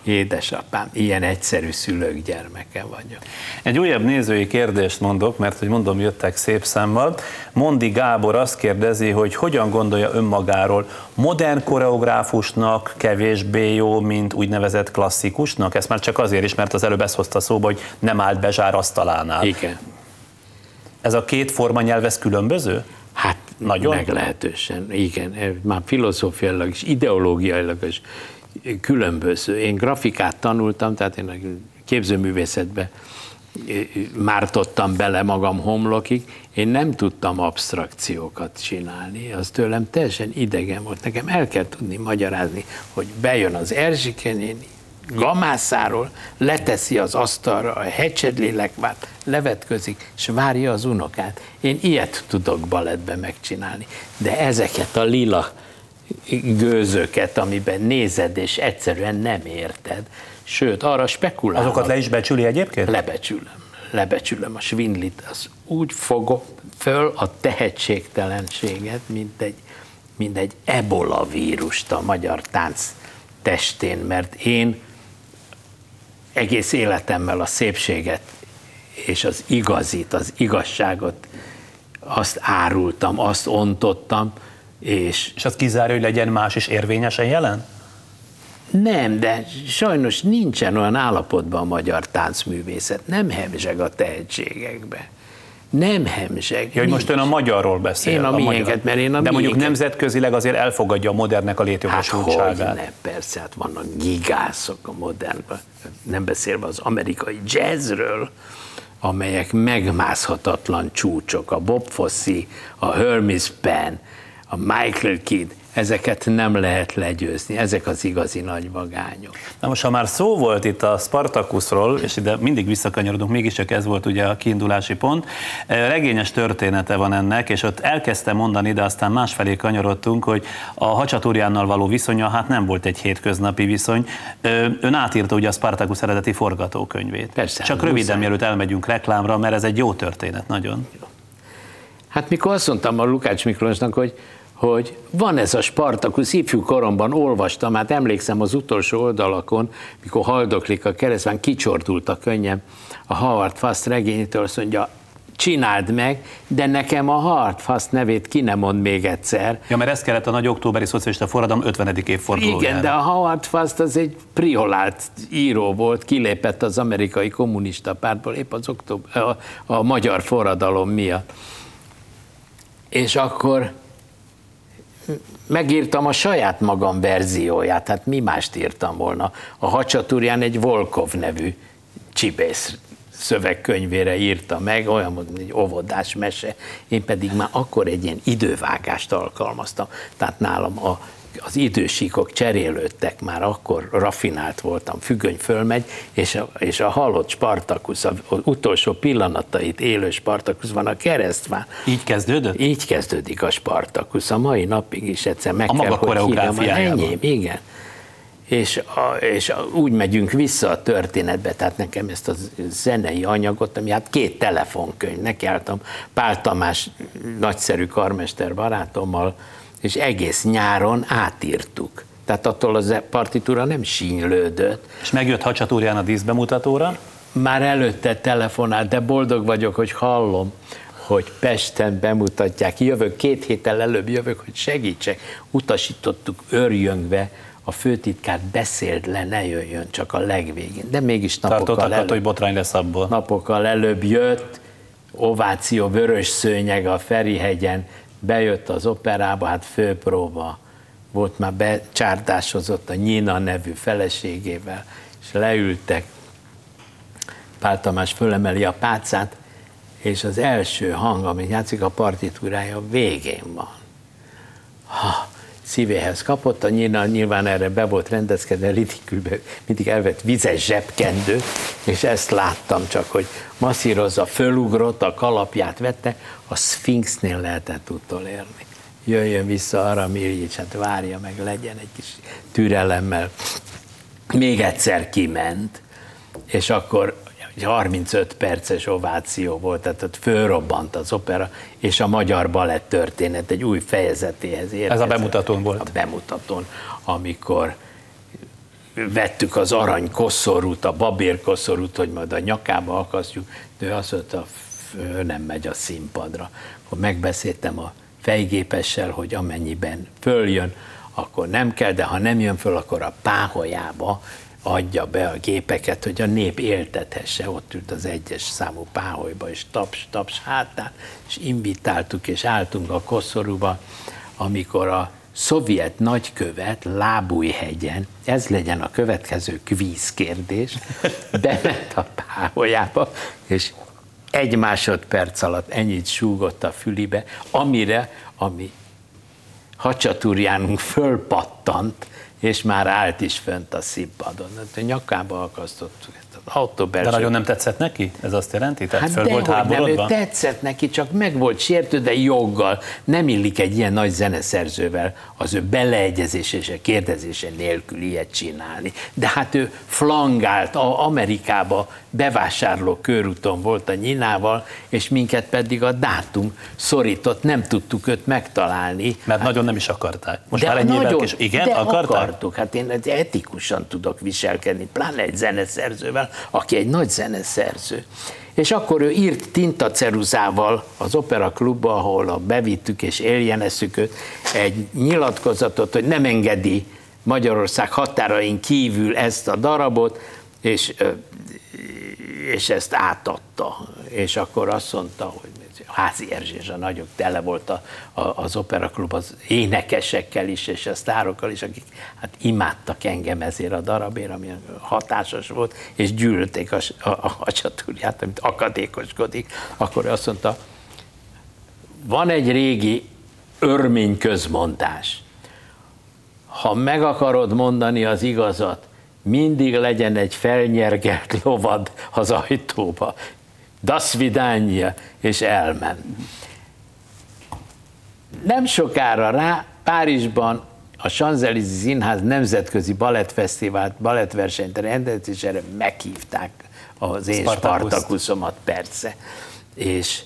Édesapám, ilyen egyszerű szülők gyermeke vagyok. Egy újabb nézői kérdést mondok, mert hogy mondom, jöttek szép számmal. Mondi Gábor azt kérdezi, hogy hogyan gondolja önmagáról modern koreográfusnak kevésbé jó, mint úgynevezett klasszikusnak? Ezt már csak azért is, mert az előbb ezt hozta szóba, hogy nem állt Bezsár asztalánál. Igen. Ez a két forma nyelv, ez különböző? Hát Nagyon? meglehetősen, igen. Már filozófiailag is, ideológiailag is különböző. Én grafikát tanultam, tehát én a képzőművészetbe mártottam bele magam homlokig, én nem tudtam abstrakciókat csinálni, az tőlem teljesen idegen volt. Nekem el kell tudni magyarázni, hogy bejön az Erzsike néni, gamászáról, leteszi az asztalra a hecsedlélekvárt, levetközik, és várja az unokát. Én ilyet tudok balettbe megcsinálni, de ezeket a lila gőzöket, amiben nézed, és egyszerűen nem érted, sőt, arra spekulálok. Azokat le is becsüli egyébként? Lebecsülöm. Lebecsülöm a svindlit. Az úgy fogom föl a tehetségtelenséget, mint egy, mint egy ebola vírust a magyar tánc testén, mert én egész életemmel a szépséget és az igazit, az igazságot azt árultam, azt ontottam, és... És az kizárja, hogy legyen más is érvényesen jelen? Nem, de sajnos nincsen olyan állapotban a magyar táncművészet. Nem hemzseg a tehetségekbe. Nem hemzseg. Ja, hogy most ön a magyarról beszél. Én a, a miénket, mert én a De mondjuk miénket. nemzetközileg azért elfogadja a modernnek a Hát létjogosultságát. hogy ne, persze, hát vannak gigászok a modernben, nem beszélve az amerikai jazzről, amelyek megmászhatatlan csúcsok, a Bob Fosse, a Hermes Penn, a Michael Kidd, ezeket nem lehet legyőzni, ezek az igazi nagy vagányok. Na most, ha már szó volt itt a Spartacusról, és ide mindig visszakanyarodunk, mégiscsak ez volt ugye a kiindulási pont, eh, regényes története van ennek, és ott elkezdte mondani, de aztán másfelé kanyarodtunk, hogy a Hacsatúriánnal való viszonya hát nem volt egy hétköznapi viszony. Ö, Ön átírta ugye a Spartacus eredeti forgatókönyvét. Persze, Csak hát röviden, muszáj. mielőtt elmegyünk reklámra, mert ez egy jó történet, nagyon. Hát mikor azt mondtam a Lukács Miklósnak, hogy, hogy van ez a Spartakusz, ifjú koromban olvastam, hát emlékszem az utolsó oldalakon, mikor haldoklik a keresztben, kicsordult a könnyem a Howard Fast regénytől, azt mondja, csináld meg, de nekem a Howard Fast nevét ki nem mond még egyszer. Ja, mert ez kellett a nagy októberi szocialista forradalom 50. évfordulójára. Igen, de a Howard Fast az egy priolált író volt, kilépett az amerikai kommunista pártból épp az október, a, a magyar forradalom miatt. És akkor megírtam a saját magam verzióját, hát mi mást írtam volna. A Hacsatúrján egy Volkov nevű csibész szövegkönyvére írta meg, olyan mondom, egy óvodás mese, én pedig már akkor egy ilyen idővágást alkalmaztam. Tehát nálam a, az idősíkok cserélődtek, már akkor rafinált voltam, függöny fölmegy, és a, és a halott Spartakusz, az utolsó pillanatait élő Spartakusz van a keresztván. Így kezdődött? Így kezdődik a Spartakusz, a mai napig is egyszer meg A kell, maga hogy hívjam, enyém, igen. És, a, és a, úgy megyünk vissza a történetbe, tehát nekem ezt a zenei anyagot, ami hát két telefonkönyv, nekiálltam Pál Tamás nagyszerű karmester barátommal, és egész nyáron átírtuk. Tehát attól az partitúra nem sínylődött, És megjött Hacsatúrján a díszbemutatóra, már előtte telefonált, de boldog vagyok, hogy hallom, hogy Pesten bemutatják. Jövök, két héttel előbb jövök, hogy segítsek. Utasítottuk örjöngve, a főtitkár beszélt le, ne jöjjön csak a legvégén. De mégis napokkal tartottak attól, előbb, hogy botrány lesz abból. napokkal előbb jött, ováció, vörös szőnyeg a Ferihegyen, bejött az operába, hát főpróba, volt már becsárdásozott a Nyina nevű feleségével, és leültek, Pál Tamás fölemeli a pálcát, és az első hang, amit játszik a partitúrája, végén van. Ha, szívéhez kapott, a nyilván, nyilván erre be volt rendezkedve, ridikülbe, mindig elvett vizes zsebkendő, és ezt láttam csak, hogy masszírozza, fölugrott, a kalapját vette, a Sphinxnél lehetett utolérni. Jöjjön vissza arra, Miljics, hát várja meg, legyen egy kis türelemmel. Még egyszer kiment, és akkor egy 35 perces ováció volt, tehát ott fölrobbant az opera, és a magyar balett történet egy új fejezetéhez érkezett. Ez a bemutatón volt. A bemutatón, amikor vettük az arany koszorút, a babér koszorút, hogy majd a nyakába akasztjuk, de ő azt mondta, ő nem megy a színpadra. Akkor megbeszéltem a fejgépessel, hogy amennyiben följön, akkor nem kell, de ha nem jön föl, akkor a páholyába adja be a gépeket, hogy a nép éltethesse, ott ült az egyes számú páholyba, és taps, taps hátán, és invitáltuk, és álltunk a koszorúba, amikor a szovjet nagykövet Lábújhegyen, ez legyen a következő kvíz kérdés, bement a páholyába, és egy másodperc alatt ennyit súgott a fülibe, amire, ami hacsatúrjánunk fölpattant, és már állt is fönt a színpadon. Hát a nyakába akasztottuk ezt az autó De nagyon nem tetszett neki? Ez azt jelenti? Tehát Hát föl volt dehogy nem, ő háborodva? tetszett neki, csak meg volt sértő, de joggal. Nem illik egy ilyen nagy zeneszerzővel az ő beleegyezése és a kérdezése nélkül ilyet csinálni. De hát ő flangált a Amerikába bevásárló körúton volt a nyinával, és minket pedig a dátum szorított, nem tudtuk őt megtalálni. Mert nagyon nem is akarták. Most De már évvel nagyon, kés... Igen, de akarták? akartuk. Hát én egy etikusan tudok viselkedni, pláne egy zeneszerzővel, aki egy nagy zeneszerző. És akkor ő írt tintaceruzával az Opera Klubba, ahol a bevittük és éljeneszük őt, egy nyilatkozatot, hogy nem engedi Magyarország határain kívül ezt a darabot, és, és ezt átadta. És akkor azt mondta, hogy Házi Erzsé és a nagyok tele volt a, a, az operaklub az énekesekkel is, és a sztárokkal is, akik hát imádtak engem ezért a darabért, ami hatásos volt, és gyűlölték a, a, a hacsatúrját, amit akadékoskodik. Akkor azt mondta, van egy régi örmény közmondás. Ha meg akarod mondani az igazat, mindig legyen egy felnyergelt lovad az ajtóba. Das vidánya, és elment. Nem sokára rá Párizsban a Champs-Élysées Színház nemzetközi balettfesztivált, balettversenyt rendezésére meghívták az én Spartacuszt. Spartakuszomat, persze. És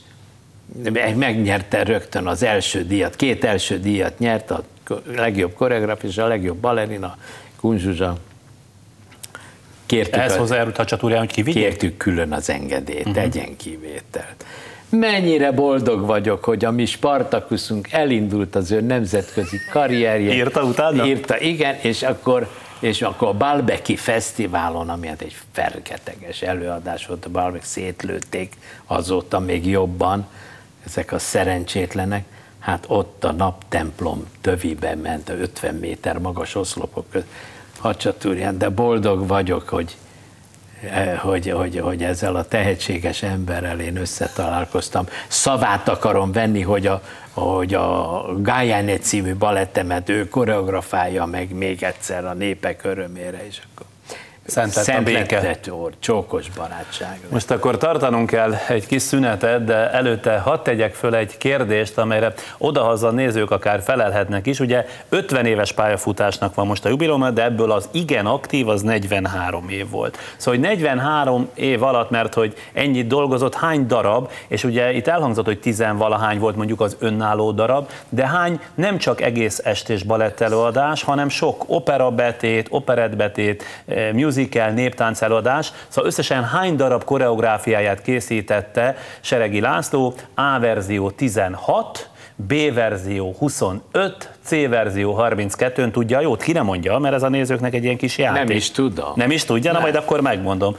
megnyerte rögtön az első díjat, két első díjat nyert, a legjobb koreograf és a legjobb balerina, Kunzsuzsa. Kértük Ehhez a- hozzájárult a csatúrján, hogy kivigyék? kértük külön az engedélyt, uh-huh. tegyen kivételt. Mennyire boldog vagyok, hogy a mi Spartakuszunk elindult az ő nemzetközi karrierje. Írta utána? Írta, igen, és akkor, és akkor a Balbeki Fesztiválon, ami hát egy fergeteges előadás volt, a Balbek szétlőtték azóta még jobban, ezek a szerencsétlenek, hát ott a naptemplom töviben ment, a 50 méter magas oszlopok között, hadsatúrján, de boldog vagyok, hogy, eh, hogy, hogy, hogy ezzel a tehetséges emberrel én összetalálkoztam. Szavát akarom venni, hogy a, hogy a Gájáné című balettemet ő koreografálja meg még egyszer a népek örömére, és akkor Szent lett a béke. lett, úr, csókos barátság. Most akkor tartanunk kell egy kis szünetet, de előtte hadd tegyek föl egy kérdést, amelyre odahaza nézők akár felelhetnek is. Ugye 50 éves pályafutásnak van most a jubileum, de ebből az igen aktív az 43 év volt. Szóval hogy 43 év alatt, mert hogy ennyit dolgozott, hány darab, és ugye itt elhangzott, hogy tizenvalahány volt mondjuk az önálló darab, de hány nem csak egész estés balett előadás, hanem sok operabetét, operettbetét, eh, musical, néptánc előadás, szóval összesen hány darab koreográfiáját készítette Seregi László, A verzió 16, B verzió 25, C verzió 32, ön tudja a jót? Ki nem mondja, mert ez a nézőknek egy ilyen kis játék. Nem is tudom. Nem is tudja, na Nem. majd akkor megmondom.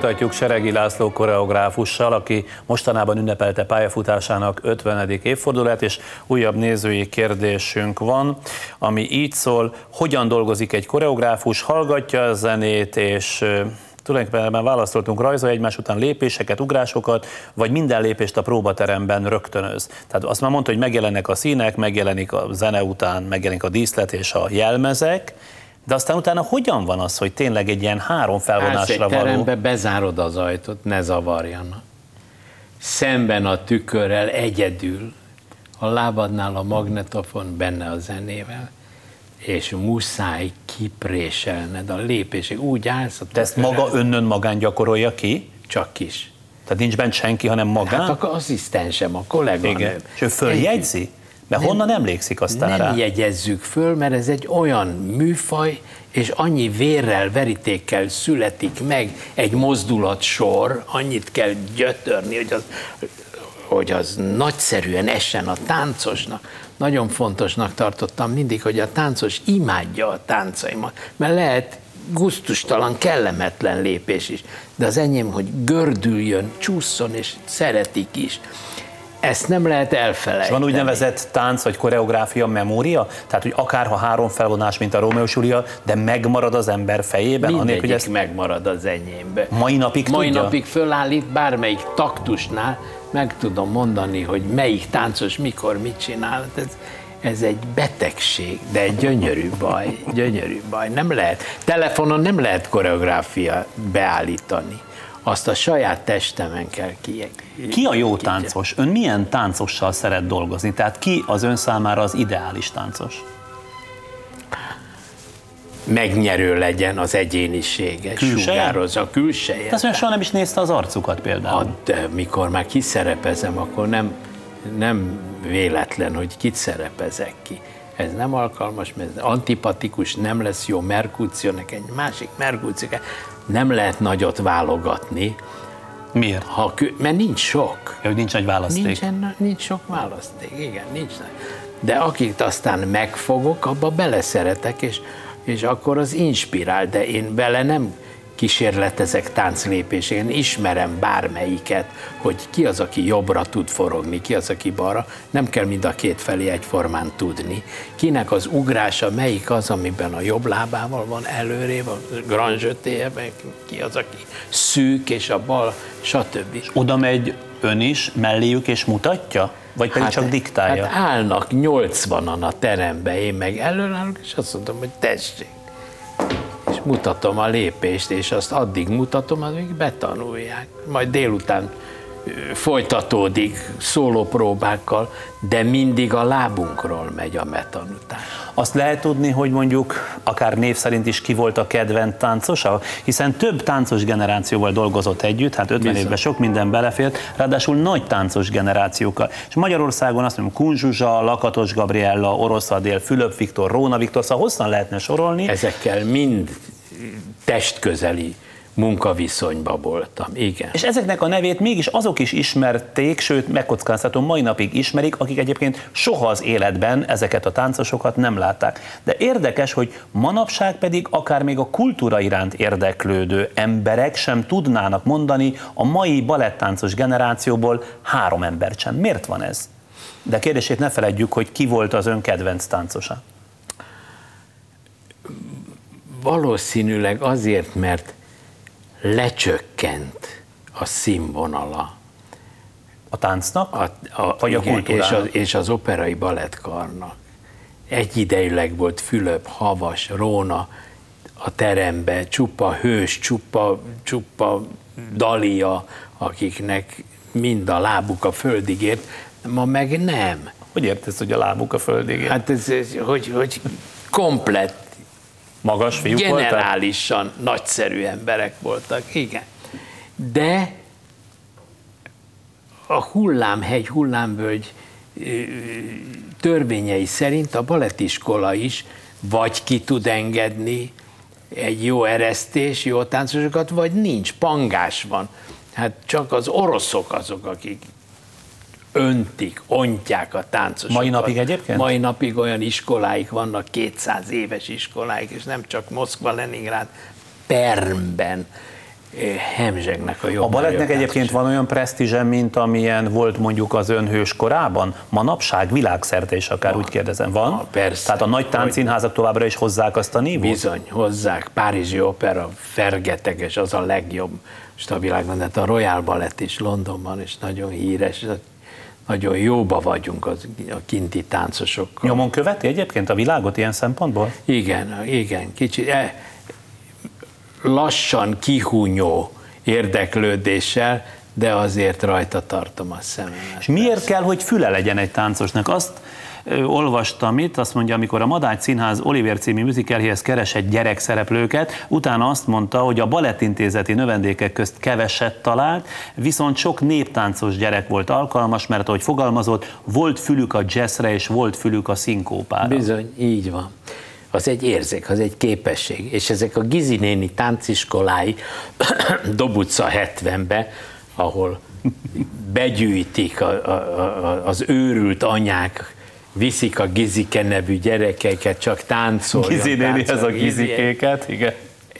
Folytatjuk Seregi László koreográfussal, aki mostanában ünnepelte pályafutásának 50. évfordulát, és újabb nézői kérdésünk van, ami így szól, hogyan dolgozik egy koreográfus, hallgatja a zenét, és tulajdonképpen választottunk rajzolja egymás után lépéseket, ugrásokat, vagy minden lépést a próbateremben rögtönöz. Tehát azt már mondta, hogy megjelennek a színek, megjelenik a zene után, megjelenik a díszlet és a jelmezek, de aztán utána hogyan van az, hogy tényleg egy ilyen három felvonásra való? terembe, bezárod az ajtót, ne zavarjanak. Szemben a tükörrel egyedül, a lábadnál a magnetofon benne a zenével, és muszáj kipréselned a lépésig. Úgy állsz a De ezt maga önnön magán gyakorolja ki? Csak is. Tehát nincs bent senki, hanem magán? Hát a asszisztensem, a kolléganőm. És ő följegyzi? De honnan emlékszik aztán Nem rá? jegyezzük föl, mert ez egy olyan műfaj, és annyi vérrel, verítékkel születik meg egy mozdulat sor, annyit kell gyötörni, hogy az, hogy az nagyszerűen essen a táncosnak. nagyon fontosnak tartottam mindig, hogy a táncos imádja a táncaimat, mert lehet guztustalan, kellemetlen lépés is, de az enyém, hogy gördüljön, csúszson, és szeretik is. Ezt nem lehet elfelejteni. És van úgynevezett tánc vagy koreográfia memória? Tehát, hogy akárha három felvonás, mint a Romeo Júlia, de megmarad az ember fejében? Mindegyik hogy ezt... megmarad az enyémbe. Mai napig Mai tudja? napig fölállít bármelyik taktusnál, meg tudom mondani, hogy melyik táncos mikor mit csinál. Ez, ez egy betegség, de egy gyönyörű baj, gyönyörű baj. Nem lehet, telefonon nem lehet koreográfia beállítani. Azt a saját testemen kell ki. Ki a jó táncos? Ön milyen táncossal szeret dolgozni? Tehát ki az ön számára az ideális táncos? megnyerő legyen az egyénisége, sugározza a külseje. De soha nem is nézte az arcukat például. A, de mikor már kiszerepezem, akkor nem, nem véletlen, hogy kit szerepezek ki. Ez nem alkalmas, mert ez antipatikus, nem lesz jó Merkúció, egy másik Merkúció, nem lehet nagyot válogatni. Miért? Ha, mert nincs sok. Hogy nincs egy választék. Nincsen, nincs sok választék, igen, nincs. De akit aztán megfogok, abba beleszeretek, és, és akkor az inspirál, de én vele nem kísérletezek tánclépés, én ismerem bármelyiket, hogy ki az, aki jobbra tud forogni, ki az, aki balra, nem kell mind a két felé egyformán tudni. Kinek az ugrása, melyik az, amiben a jobb lábával van előrébb, a granzsötéje, ki az, aki szűk, és a bal, stb. Oda megy ön is melléjük és mutatja? Vagy pedig hát, csak diktálja? Hát állnak 80-an a terembe, én meg előállok, és azt mondom, hogy tessék és mutatom a lépést, és azt addig mutatom, amíg betanulják. Majd délután folytatódik szólópróbákkal, de mindig a lábunkról megy a metanután. Azt lehet tudni, hogy mondjuk akár név szerint is ki volt a kedvenc táncosa? Hiszen több táncos generációval dolgozott együtt, hát 50 Bizony. évben sok minden belefért, ráadásul nagy táncos generációkkal. És Magyarországon azt mondom, Kunzsuzsa, Lakatos Gabriella, Orosz Adél, Fülöp Viktor, Róna Viktor, szóval hosszan lehetne sorolni. Ezekkel mind testközeli munkaviszonyba voltam, igen. És ezeknek a nevét mégis azok is ismerték, sőt megkockáztatom, mai napig ismerik, akik egyébként soha az életben ezeket a táncosokat nem látták. De érdekes, hogy manapság pedig akár még a kultúra iránt érdeklődő emberek sem tudnának mondani a mai balettáncos generációból három embert sem. Miért van ez? De kérdését ne feledjük, hogy ki volt az ön kedvenc táncosa. Valószínűleg azért, mert lecsökkent a színvonala. A táncnak? A, a, vagy igen, a kultúrának? És, a, és az operai balettkarnak. Egyidejűleg volt Fülöp, Havas, Róna a terembe, csupa hős, csupa, csupa dalia, akiknek mind a lábuk a földig ért, ma meg nem. Hogy értesz, hogy a lábuk a földig ért? Hát ez, ez hogy, hogy komplet Magas fiúk Generálisan voltak? nagyszerű emberek voltak, igen. De a hullámhegy, hullámvölgy törvényei szerint a baletiskola is vagy ki tud engedni egy jó eresztés, jó táncosokat, vagy nincs, pangás van. Hát csak az oroszok azok, akik öntik, ontják a táncosokat. Mai napig egyébként? Mai napig olyan iskoláik vannak, 200 éves iskoláik, és nem csak Moszkva, Leningrád, Permben hemzsegnek a jobb. A balettnek egyébként van olyan presztízse, mint amilyen volt mondjuk az önhős korában? Manapság világszerte is akár van. úgy kérdezem, van? Ha, persze. Tehát a nagy táncszínházak továbbra is hozzák azt a nívót? Bizony, hozzák. Párizsi opera fergeteges, az a legjobb most a világban, de hát a Royal Ballet is Londonban is nagyon híres, nagyon jóba vagyunk az, a kinti táncosokkal. Nyomon követi egyébként a világot ilyen szempontból? Igen, igen, kicsit. E, lassan kihúnyó érdeklődéssel, de azért rajta tartom a szememet. És miért kell, hogy füle legyen egy táncosnak? Azt olvastam itt, azt mondja, amikor a Madács Színház Oliver című műzikelhéhez keresett gyerekszereplőket, utána azt mondta, hogy a balettintézeti növendékek közt keveset talált, viszont sok néptáncos gyerek volt alkalmas, mert ahogy fogalmazott, volt fülük a jazzre és volt fülük a szinkópára. Bizony, így van az egy érzék, az egy képesség. És ezek a Gizinéni tánciskolái Dobutca 70-be, ahol begyűjtik a, a, a, az őrült anyák viszik a Gizike nevű gyerekeket, csak táncoljon. Gizi néni, ez a gizikéket, igen.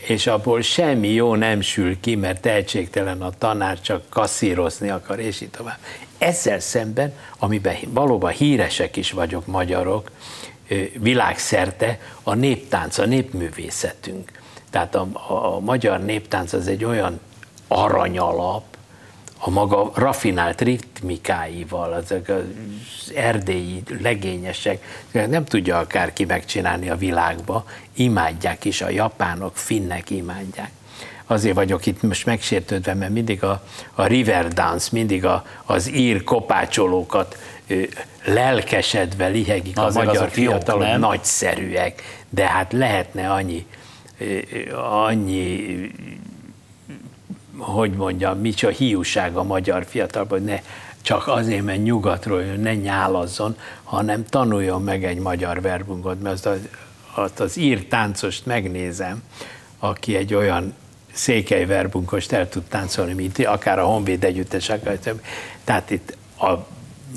és abból semmi jó nem sül ki, mert tehetségtelen a tanár, csak kasszírozni akar, és így tovább. Ezzel szemben, amiben valóban híresek is vagyok magyarok, világszerte, a néptánc, a népművészetünk. Tehát a, a, a magyar néptánc az egy olyan aranyalap, a maga rafinált ritmikáival, ezek az erdélyi legényesek, nem tudja akárki megcsinálni a világba, imádják is, a japánok, finnek imádják. Azért vagyok itt most megsértődve, mert mindig a, a river dance, mindig a, az ír kopácsolókat lelkesedve lihegik Azért a magyar azok jók, fiatalok, nem? nagyszerűek, de hát lehetne annyi, annyi hogy mondjam, micsoda hiúság a magyar fiatalban, hogy ne csak azért, mert nyugatról jön, ne nyálazzon, hanem tanuljon meg egy magyar verbungot, mert azt az, azt az ír táncost megnézem, aki egy olyan székely verbunkost el tud táncolni, mint akár a Honvéd együttes, akár. Tehát itt a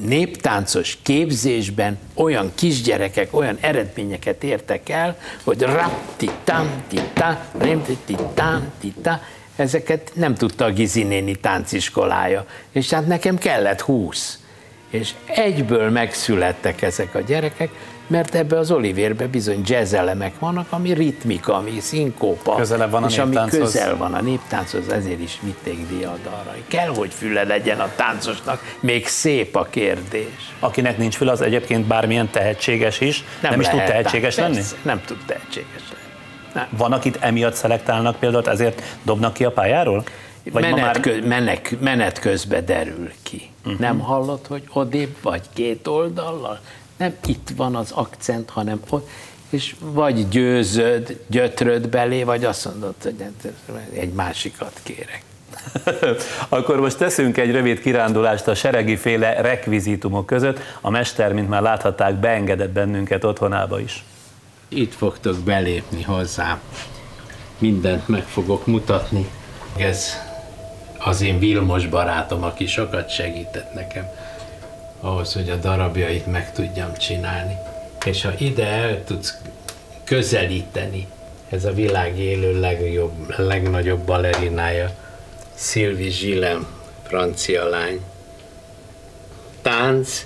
néptáncos képzésben olyan kisgyerekek olyan eredményeket értek el, hogy rap-ti-tam, ti-ta, rim-ti-ti-tam, ti-ta, ezeket nem tudta a Gizi néni tánciskolája. És hát nekem kellett húsz. És egyből megszülettek ezek a gyerekek, mert ebbe az Olivérbe bizony jazz elemek vannak, ami ritmika, ami szinkópa. Közelebb van a és ami közel van a néptánchoz, ezért is vitték diadalra. Kell, hogy füle legyen a táncosnak, még szép a kérdés. Akinek nincs fül, az egyébként bármilyen tehetséges is, nem, nem is tud tehetséges tánc- lenni? persze, Nem tud tehetséges. Van, akit emiatt szelektálnak például, ezért dobnak ki a pályáról? Vagy menet, már kö, menek, menet közben derül ki. Uh-huh. Nem hallod, hogy odébb vagy két oldallal? Nem itt van az akcent, hanem ott. És vagy győzöd, gyötröd belé, vagy azt mondod, hogy egy másikat kérek. Akkor most teszünk egy rövid kirándulást a seregi féle rekvizitumok között. A mester, mint már láthatták, beengedett bennünket otthonába is. Itt fogtok belépni hozzám. Mindent meg fogok mutatni. Ez az én Vilmos barátom, aki sokat segített nekem ahhoz, hogy a darabjait meg tudjam csinálni. És ha ide el tudsz közelíteni, ez a világ élő legjobb, legnagyobb balerinája, Sylvie Gillem, francia lány. Tánc,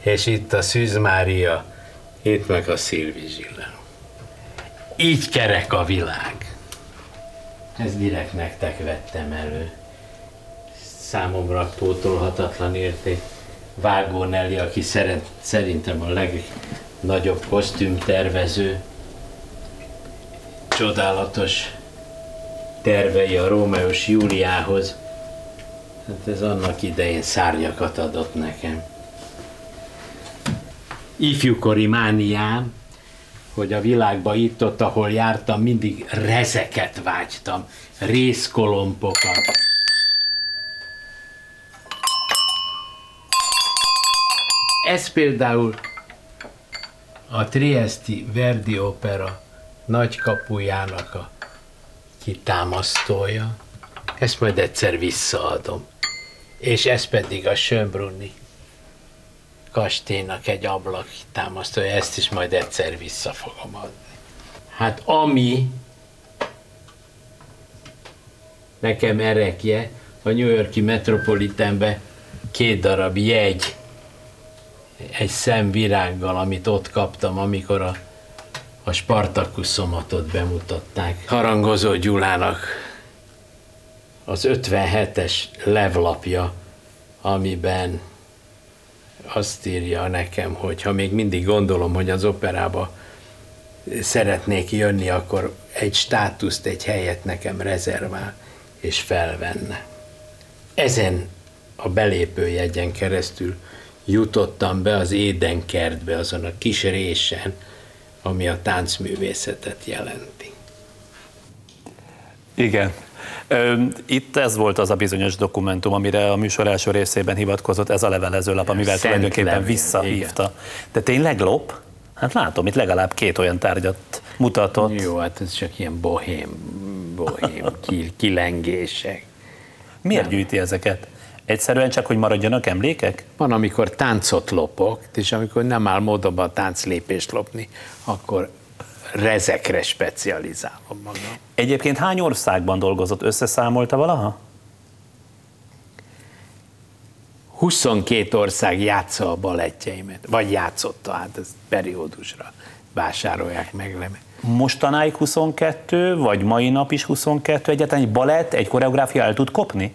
és itt a Szűz Mária, itt meg a Sylvie Gillem. Így kerek a világ. Ez direkt nektek vettem elő. Számomra pótolhatatlan érték. Vágó Nelly, aki szeret, szerintem a legnagyobb kosztümtervező, csodálatos tervei a Rómeus Júliához. Hát ez annak idején szárnyakat adott nekem. Ifjúkori mániám, hogy a világba itt-ott, ahol jártam, mindig rezeket vágytam, részkolompokat. Ez például a Triesti Verdi Opera nagy kapujának a kitámasztója. Ezt majd egyszer visszaadom. És ez pedig a Schönbrunni kastélynak egy ablak támasztója, ezt is majd egyszer vissza fogom adni. Hát ami nekem erekje, a New Yorki Metropolitanbe két darab jegy, egy szemvirággal, amit ott kaptam, amikor a, a Spartakuszomatot bemutatták. Harangozó Gyulának az 57-es levlapja, amiben azt írja nekem, hogy ha még mindig gondolom, hogy az operába szeretnék jönni, akkor egy státuszt, egy helyet nekem rezervál és felvenne. Ezen a belépőjegyen keresztül jutottam be az édenkertbe, azon a kis résen, ami a táncművészetet jelenti. Igen. Itt ez volt az a bizonyos dokumentum, amire a műsor első részében hivatkozott, ez a levelezőlap, amivel Szent tulajdonképpen levél, visszahívta. De tényleg lop? Hát látom, itt legalább két olyan tárgyat mutatott. Jó, hát ez csak ilyen bohém, bohém ki- kilengések. Miért gyűjti ezeket? Egyszerűen csak, hogy maradjanak emlékek? Van, amikor táncot lopok, és amikor nem áll módonban a tánclépést lopni, akkor rezekre specializálom magam. Egyébként hány országban dolgozott? Összeszámolta valaha? 22 ország játsza a balettjeimet, vagy játszotta, hát ez periódusra vásárolják meg. Mostanáig 22, vagy mai nap is 22, egyáltalán egy balett, egy koreográfia el tud kopni?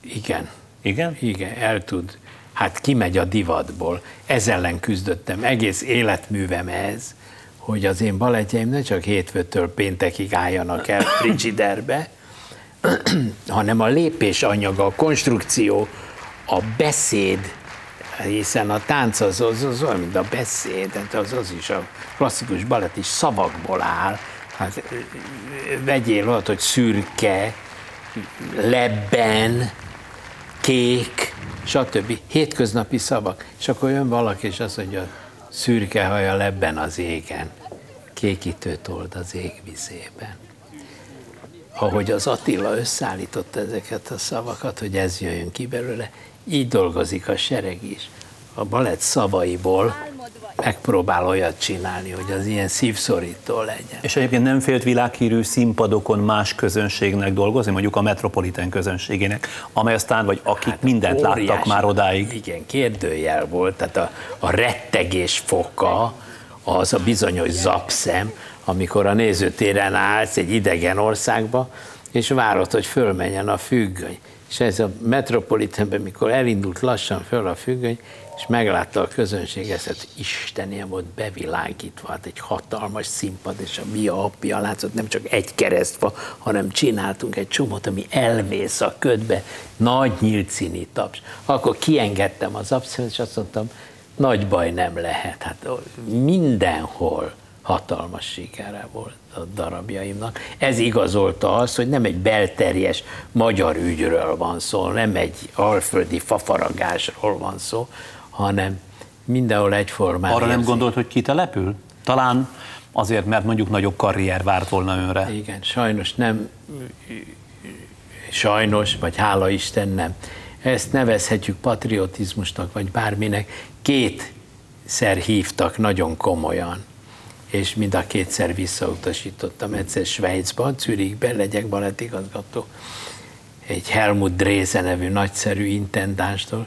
Igen. Igen? Igen, el tud. Hát kimegy a divatból. Ez ellen küzdöttem egész életművem ez, hogy az én balettjeim ne csak hétfőtől péntekig álljanak el Frigiderbe, hanem a lépés anyaga, a konstrukció, a beszéd, hiszen a tánc az, az, az olyan, mint a beszéd, hát az, az is a klasszikus balett is szavakból áll. Hát vegyél olyat, hogy szürke, lebben, kék, stb. Hétköznapi szavak. És akkor jön valaki, és azt mondja, szürke haja lebben az égen, kékítőt old az égvizében. Ahogy az Attila összeállította ezeket a szavakat, hogy ez jöjjön ki belőle, így dolgozik a sereg is. A balett szavaiból megpróbál olyat csinálni, hogy az ilyen szívszorító legyen. És egyébként nem félt világhírű színpadokon más közönségnek dolgozni, mondjuk a metropolitán közönségének, amely aztán, vagy akik hát mindent óriási, láttak már odáig. Igen, kérdőjel volt, tehát a, a rettegés foka, az a bizonyos zapszem, amikor a nézőtéren állsz egy idegen országba, és várod, hogy fölmenjen a függöny. És ez a metropolitanben, mikor elindult lassan föl a függöny, és meglátta a közönség ezt, hogy Isten ilyen volt bevilágítva, hát egy hatalmas színpad, és a Via Appia látszott, nem csak egy keresztfa, hanem csináltunk egy csomót, ami elvész a ködbe, nagy nyílt színi taps. Akkor kiengedtem az abszolút, és azt mondtam, nagy baj nem lehet, hát mindenhol hatalmas sikere volt a darabjaimnak. Ez igazolta azt, hogy nem egy belterjes magyar ügyről van szó, nem egy alföldi fafaragásról van szó, hanem mindenhol egyformán. Arra érzi. nem gondolt, hogy kitelepül? Talán azért, mert mondjuk nagyobb karrier várt volna önre. Igen, sajnos nem, sajnos, vagy hála Isten nem. Ezt nevezhetjük patriotizmusnak, vagy bárminek. Kétszer hívtak nagyon komolyan és mind a kétszer visszautasítottam. Egyszer Svájcban, Zürichben legyek balettigazgató, egy Helmut Dréze nevű nagyszerű intendánstól,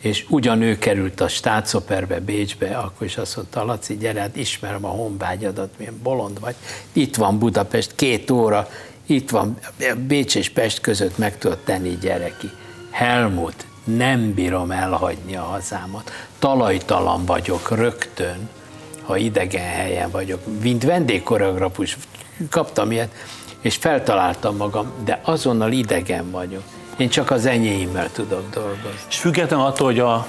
és ugyan ő került a Státszoperbe, Bécsbe, akkor is azt mondta, Laci, gyere, hát ismerem a honvágyadat, milyen bolond vagy. Itt van Budapest, két óra, itt van Bécs és Pest között meg tudod tenni, gyere ki. Helmut, nem bírom elhagyni a hazámat. Talajtalan vagyok rögtön ha idegen helyen vagyok. Mint vendégkoreografus kaptam ilyet, és feltaláltam magam, de azonnal idegen vagyok. Én csak az enyéimmel tudok dolgozni. És függetlenül attól, hogy a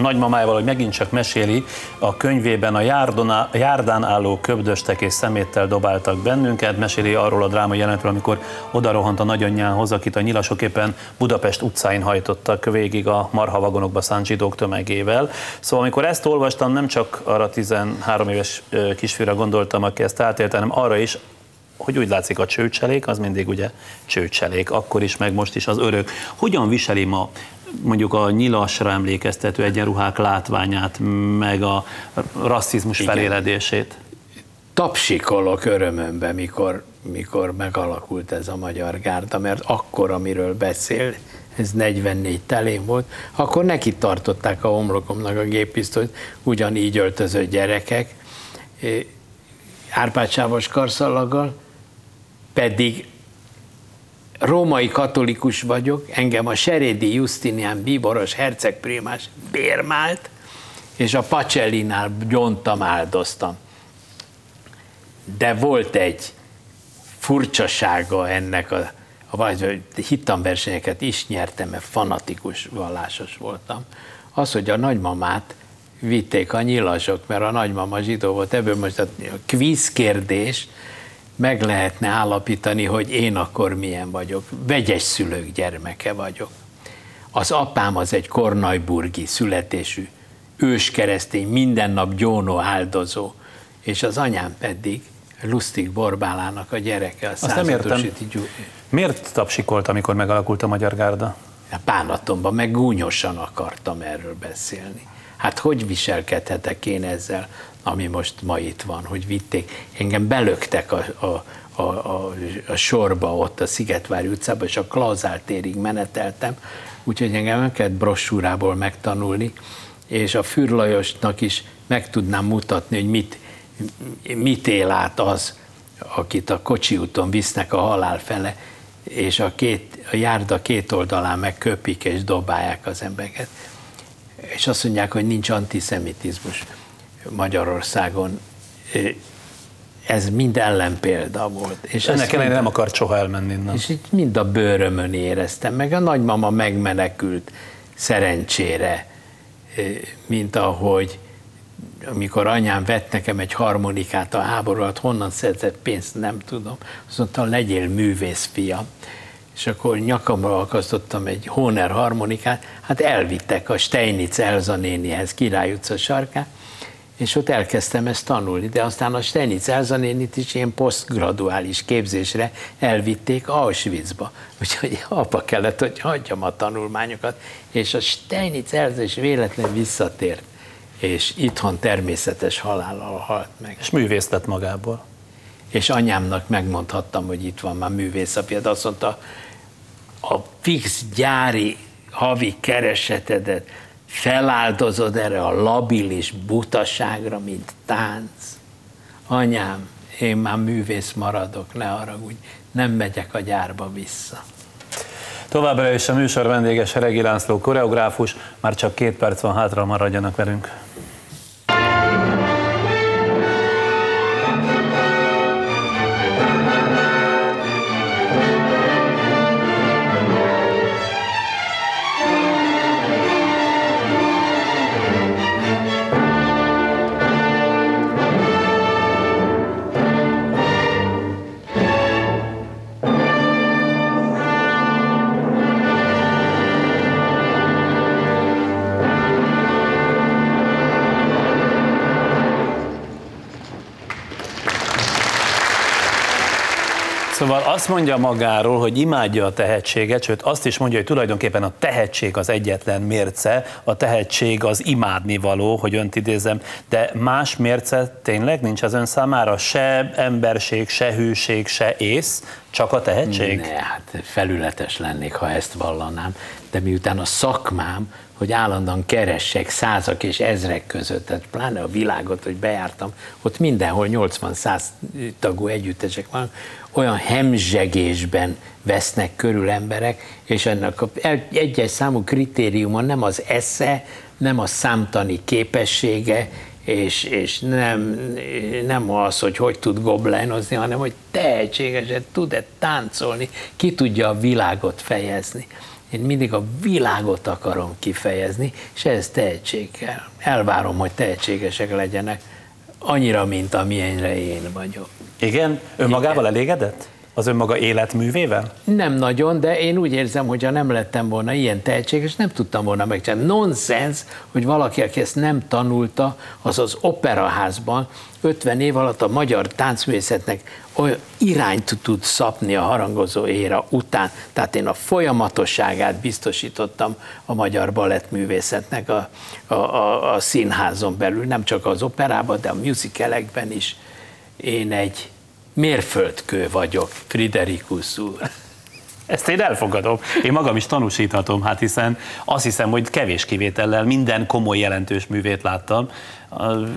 nagymamájával, hogy megint csak meséli, a könyvében a járdon, járdán álló köbdöstek és szeméttel dobáltak bennünket, meséli arról a drámai jelenetről, amikor odarohant a nagyanyjához, akit a nyilasok éppen Budapest utcáin hajtottak végig a marhavagonokba szánt zsidók tömegével. Szóval amikor ezt olvastam, nem csak arra 13 éves kisfőre gondoltam, aki ezt átélte, hanem arra is, hogy úgy látszik a csőcselék, az mindig ugye csőcselék, akkor is, meg most is az örök. Hogyan viseli ma mondjuk a nyilasra emlékeztető egyenruhák látványát, meg a rasszizmus Igen. feléledését? Tapsikolok örömömbe, mikor, mikor megalakult ez a magyar gárda, mert akkor, amiről beszél, ez 44 telén volt, akkor neki tartották a homlokomnak a géppisztolyt, ugyanígy öltözött gyerekek, árpácsávos karszalaggal, pedig római katolikus vagyok, engem a Serédi Justinian bíboros hercegprímás bérmált, és a Pacellinál gyontam, áldoztam. De volt egy furcsasága ennek a, a vagy hittamversenyeket is nyertem, mert fanatikus vallásos voltam. Az, hogy a nagymamát vitték a nyilasok, mert a nagymama zsidó volt, ebből most a kvíz kérdés, meg lehetne állapítani, hogy én akkor milyen vagyok. Vegyes szülők gyermeke vagyok. Az apám az egy kornajburgi születésű, ős keresztény, minden nap gyónó áldozó, és az anyám pedig Lustig Borbálának a gyereke. A Azt nem értem. Miért tapsikolt, amikor megalakult a Magyar Gárda? bánatomban, meg gúnyosan akartam erről beszélni. Hát hogy viselkedhetek én ezzel, ami most ma itt van, hogy vitték. Engem belöktek a, a, a, a, a sorba ott a Szigetvári utcában, és a Klazár térig meneteltem, úgyhogy engem nem kellett brossúrából megtanulni, és a Fürlajosnak is meg tudnám mutatni, hogy mit, mit él át az, akit a kocsi úton visznek a halál fele, és a, két, a járda két oldalán megköpik és dobálják az embereket. És azt mondják, hogy nincs antiszemitizmus Magyarországon. Ez mind ellenpélda volt. És ennek ellenére nem akart soha elmenni innen. És így mind a bőrömön éreztem, meg a nagymama megmenekült szerencsére, mint ahogy amikor anyám vett nekem egy harmonikát a háború alatt, honnan szerzett pénzt, nem tudom. Azt mondta, legyél művész fia. És akkor nyakamra akasztottam egy Honer harmonikát, hát elvittek a Steinitz Elza nénihez, Király utca sarkán, és ott elkezdtem ezt tanulni, de aztán a Steinitz Elza nénit is ilyen posztgraduális képzésre elvitték Auschwitzba. Úgyhogy apa kellett, hogy hagyjam a tanulmányokat, és a Steinitz Elza is véletlen visszatért és itthon természetes halállal halt meg. És művész lett magából. És anyámnak megmondhattam, hogy itt van már művészapja, de azt mondta, a fix gyári havi keresetedet feláldozod erre a labilis butaságra, mint tánc. Anyám, én már művész maradok, ne haragudj, nem megyek a gyárba vissza. Továbbra is a műsor vendége Seregi László koreográfus, már csak két perc van hátra, maradjanak velünk. Azt mondja magáról, hogy imádja a tehetséget, sőt azt is mondja, hogy tulajdonképpen a tehetség az egyetlen mérce, a tehetség az imádni való, hogy önt idézem, de más mérce tényleg nincs az ön számára? Se emberség, se hűség, se ész, csak a tehetség? Ne, hát felületes lennék, ha ezt vallanám, de miután a szakmám, hogy állandóan keressek százak és ezrek között, tehát pláne a világot, hogy bejártam, ott mindenhol 80-100 tagú együttesek van, olyan hemzsegésben vesznek körül emberek, és ennek a egyes számú kritériuma nem az esze, nem a számtani képessége, és, és nem, nem az, hogy hogy tud goblenozni, hanem hogy tehetségesen tud-e táncolni, ki tudja a világot fejezni. Én mindig a világot akarom kifejezni, és ez tehetség. Elvárom, hogy tehetségesek legyenek, annyira, mint amilyenre én vagyok. Igen? Önmagával elégedett? Az önmaga életművével? Nem nagyon, de én úgy érzem, hogy ha nem lettem volna ilyen tehetséges, nem tudtam volna megcsinálni. Nonsens, hogy valaki, aki ezt nem tanulta, az az operaházban 50 év alatt a magyar táncművészetnek olyan irányt tud szapni a harangozó éra után. Tehát én a folyamatosságát biztosítottam a magyar balettművészetnek a, a, a, a színházon belül, nem csak az operában, de a musicalekben is. Én egy mérföldkő vagyok, Friderikus úr. Ezt én elfogadom. Én magam is tanúsíthatom, hát hiszen azt hiszem, hogy kevés kivétellel minden komoly jelentős művét láttam.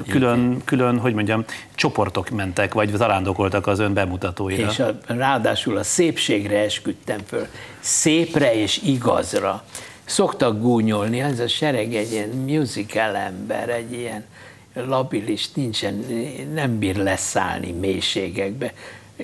Külön, külön hogy mondjam, csoportok mentek, vagy zarándokoltak az ön bemutatóira. És a, ráadásul a szépségre esküdtem föl. Szépre és igazra. Szoktak gúnyolni, ez a sereg egy ilyen musical ember, egy ilyen labilis, nincsen, nem bír leszállni mélységekbe.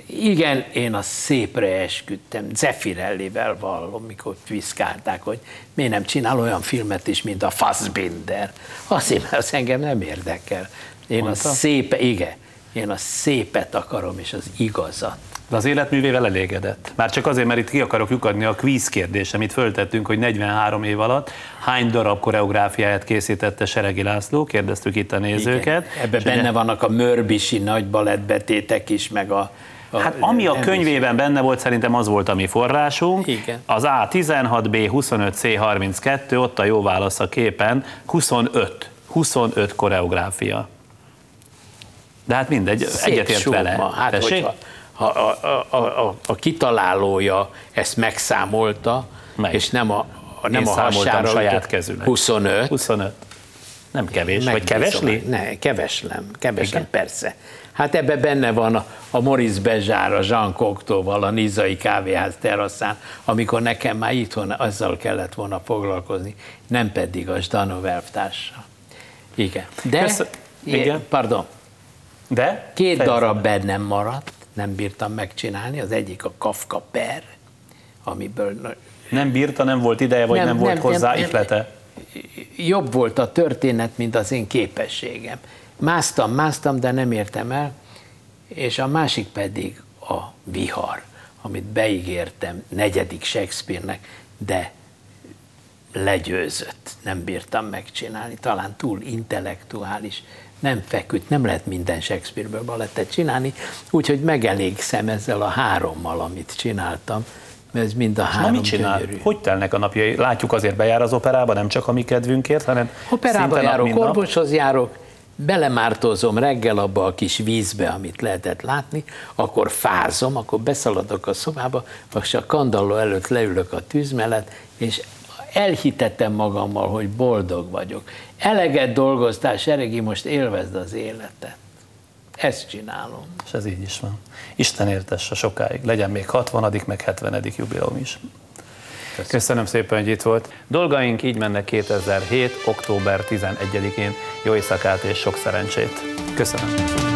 Igen, én a szépre esküdtem, Zeffirellivel vallom, mikor viszkálták, hogy miért nem csinál olyan filmet is, mint a Fassbinder. Azért, mert az engem nem érdekel. Én Mondta? a szép, igen, én a szépet akarom, és az igazat. De az életművével elégedett. Már csak azért, mert itt ki akarok lyukadni a kvíz kérdés, amit föltettünk, hogy 43 év alatt hány darab koreográfiáját készítette Seregi László, kérdeztük itt a nézőket. Igen. Ebben benne vannak a mörbisi nagy balettbetétek is, meg a a Hát ami a könyvében benne volt, szerintem az volt a mi forrásunk. Igen. Az A16B 25C32, ott a jó válasz a képen, 25. 25 koreográfia. De hát mindegy, egyetért vele. Hát, Tessék? hogyha ha a, a, a, a, kitalálója ezt megszámolta, Meg. és nem a, a nem Én a hasára saját kezűleg. 25. 25. Nem kevés, vagy Megbízom. kevesli? Ne, keveslem, keveslem, Igen. persze. Hát ebbe benne van a, a Maurice Bezsár, a Jean Cocteauval, a Nizai kávéház teraszán, amikor nekem már itthon azzal kellett volna foglalkozni, nem pedig a Zdanov elvtársa. Igen. De, Köszön- Igen. pardon, De? két Fejezd darab be. bennem maradt, nem bírtam megcsinálni, az egyik a Kafka per, amiből Nem bírta, nem volt ideje, vagy nem, Nem, volt nem, hozzá nem. ihlete? jobb volt a történet, mint az én képességem. Másztam, másztam, de nem értem el, és a másik pedig a vihar, amit beígértem negyedik Shakespeare-nek, de legyőzött, nem bírtam megcsinálni, talán túl intellektuális, nem feküdt, nem lehet minden Shakespeare-ből balettet csinálni, úgyhogy megelégszem ezzel a hárommal, amit csináltam, mert ez mind a Na három mit csinál? gyönyörű. Hogy telnek a napjai? Látjuk azért bejár az operába, nem csak a mi kedvünkért, hanem Operába járok, nap. orvoshoz járok, belemártózom reggel abba a kis vízbe, amit lehetett látni, akkor fázom, akkor beszaladok a szobába, és a kandalló előtt leülök a tűz mellett, és elhitettem magammal, hogy boldog vagyok. Eleget dolgoztál, Seregi, most élvezd az életet. Ezt csinálom. És ez így is van. Isten értesse sokáig. Legyen még 60. meg 70. jubileum is. Köszönöm. Köszönöm szépen, hogy itt volt. Dolgaink így mennek 2007. október 11-én. Jó éjszakát és sok szerencsét. Köszönöm.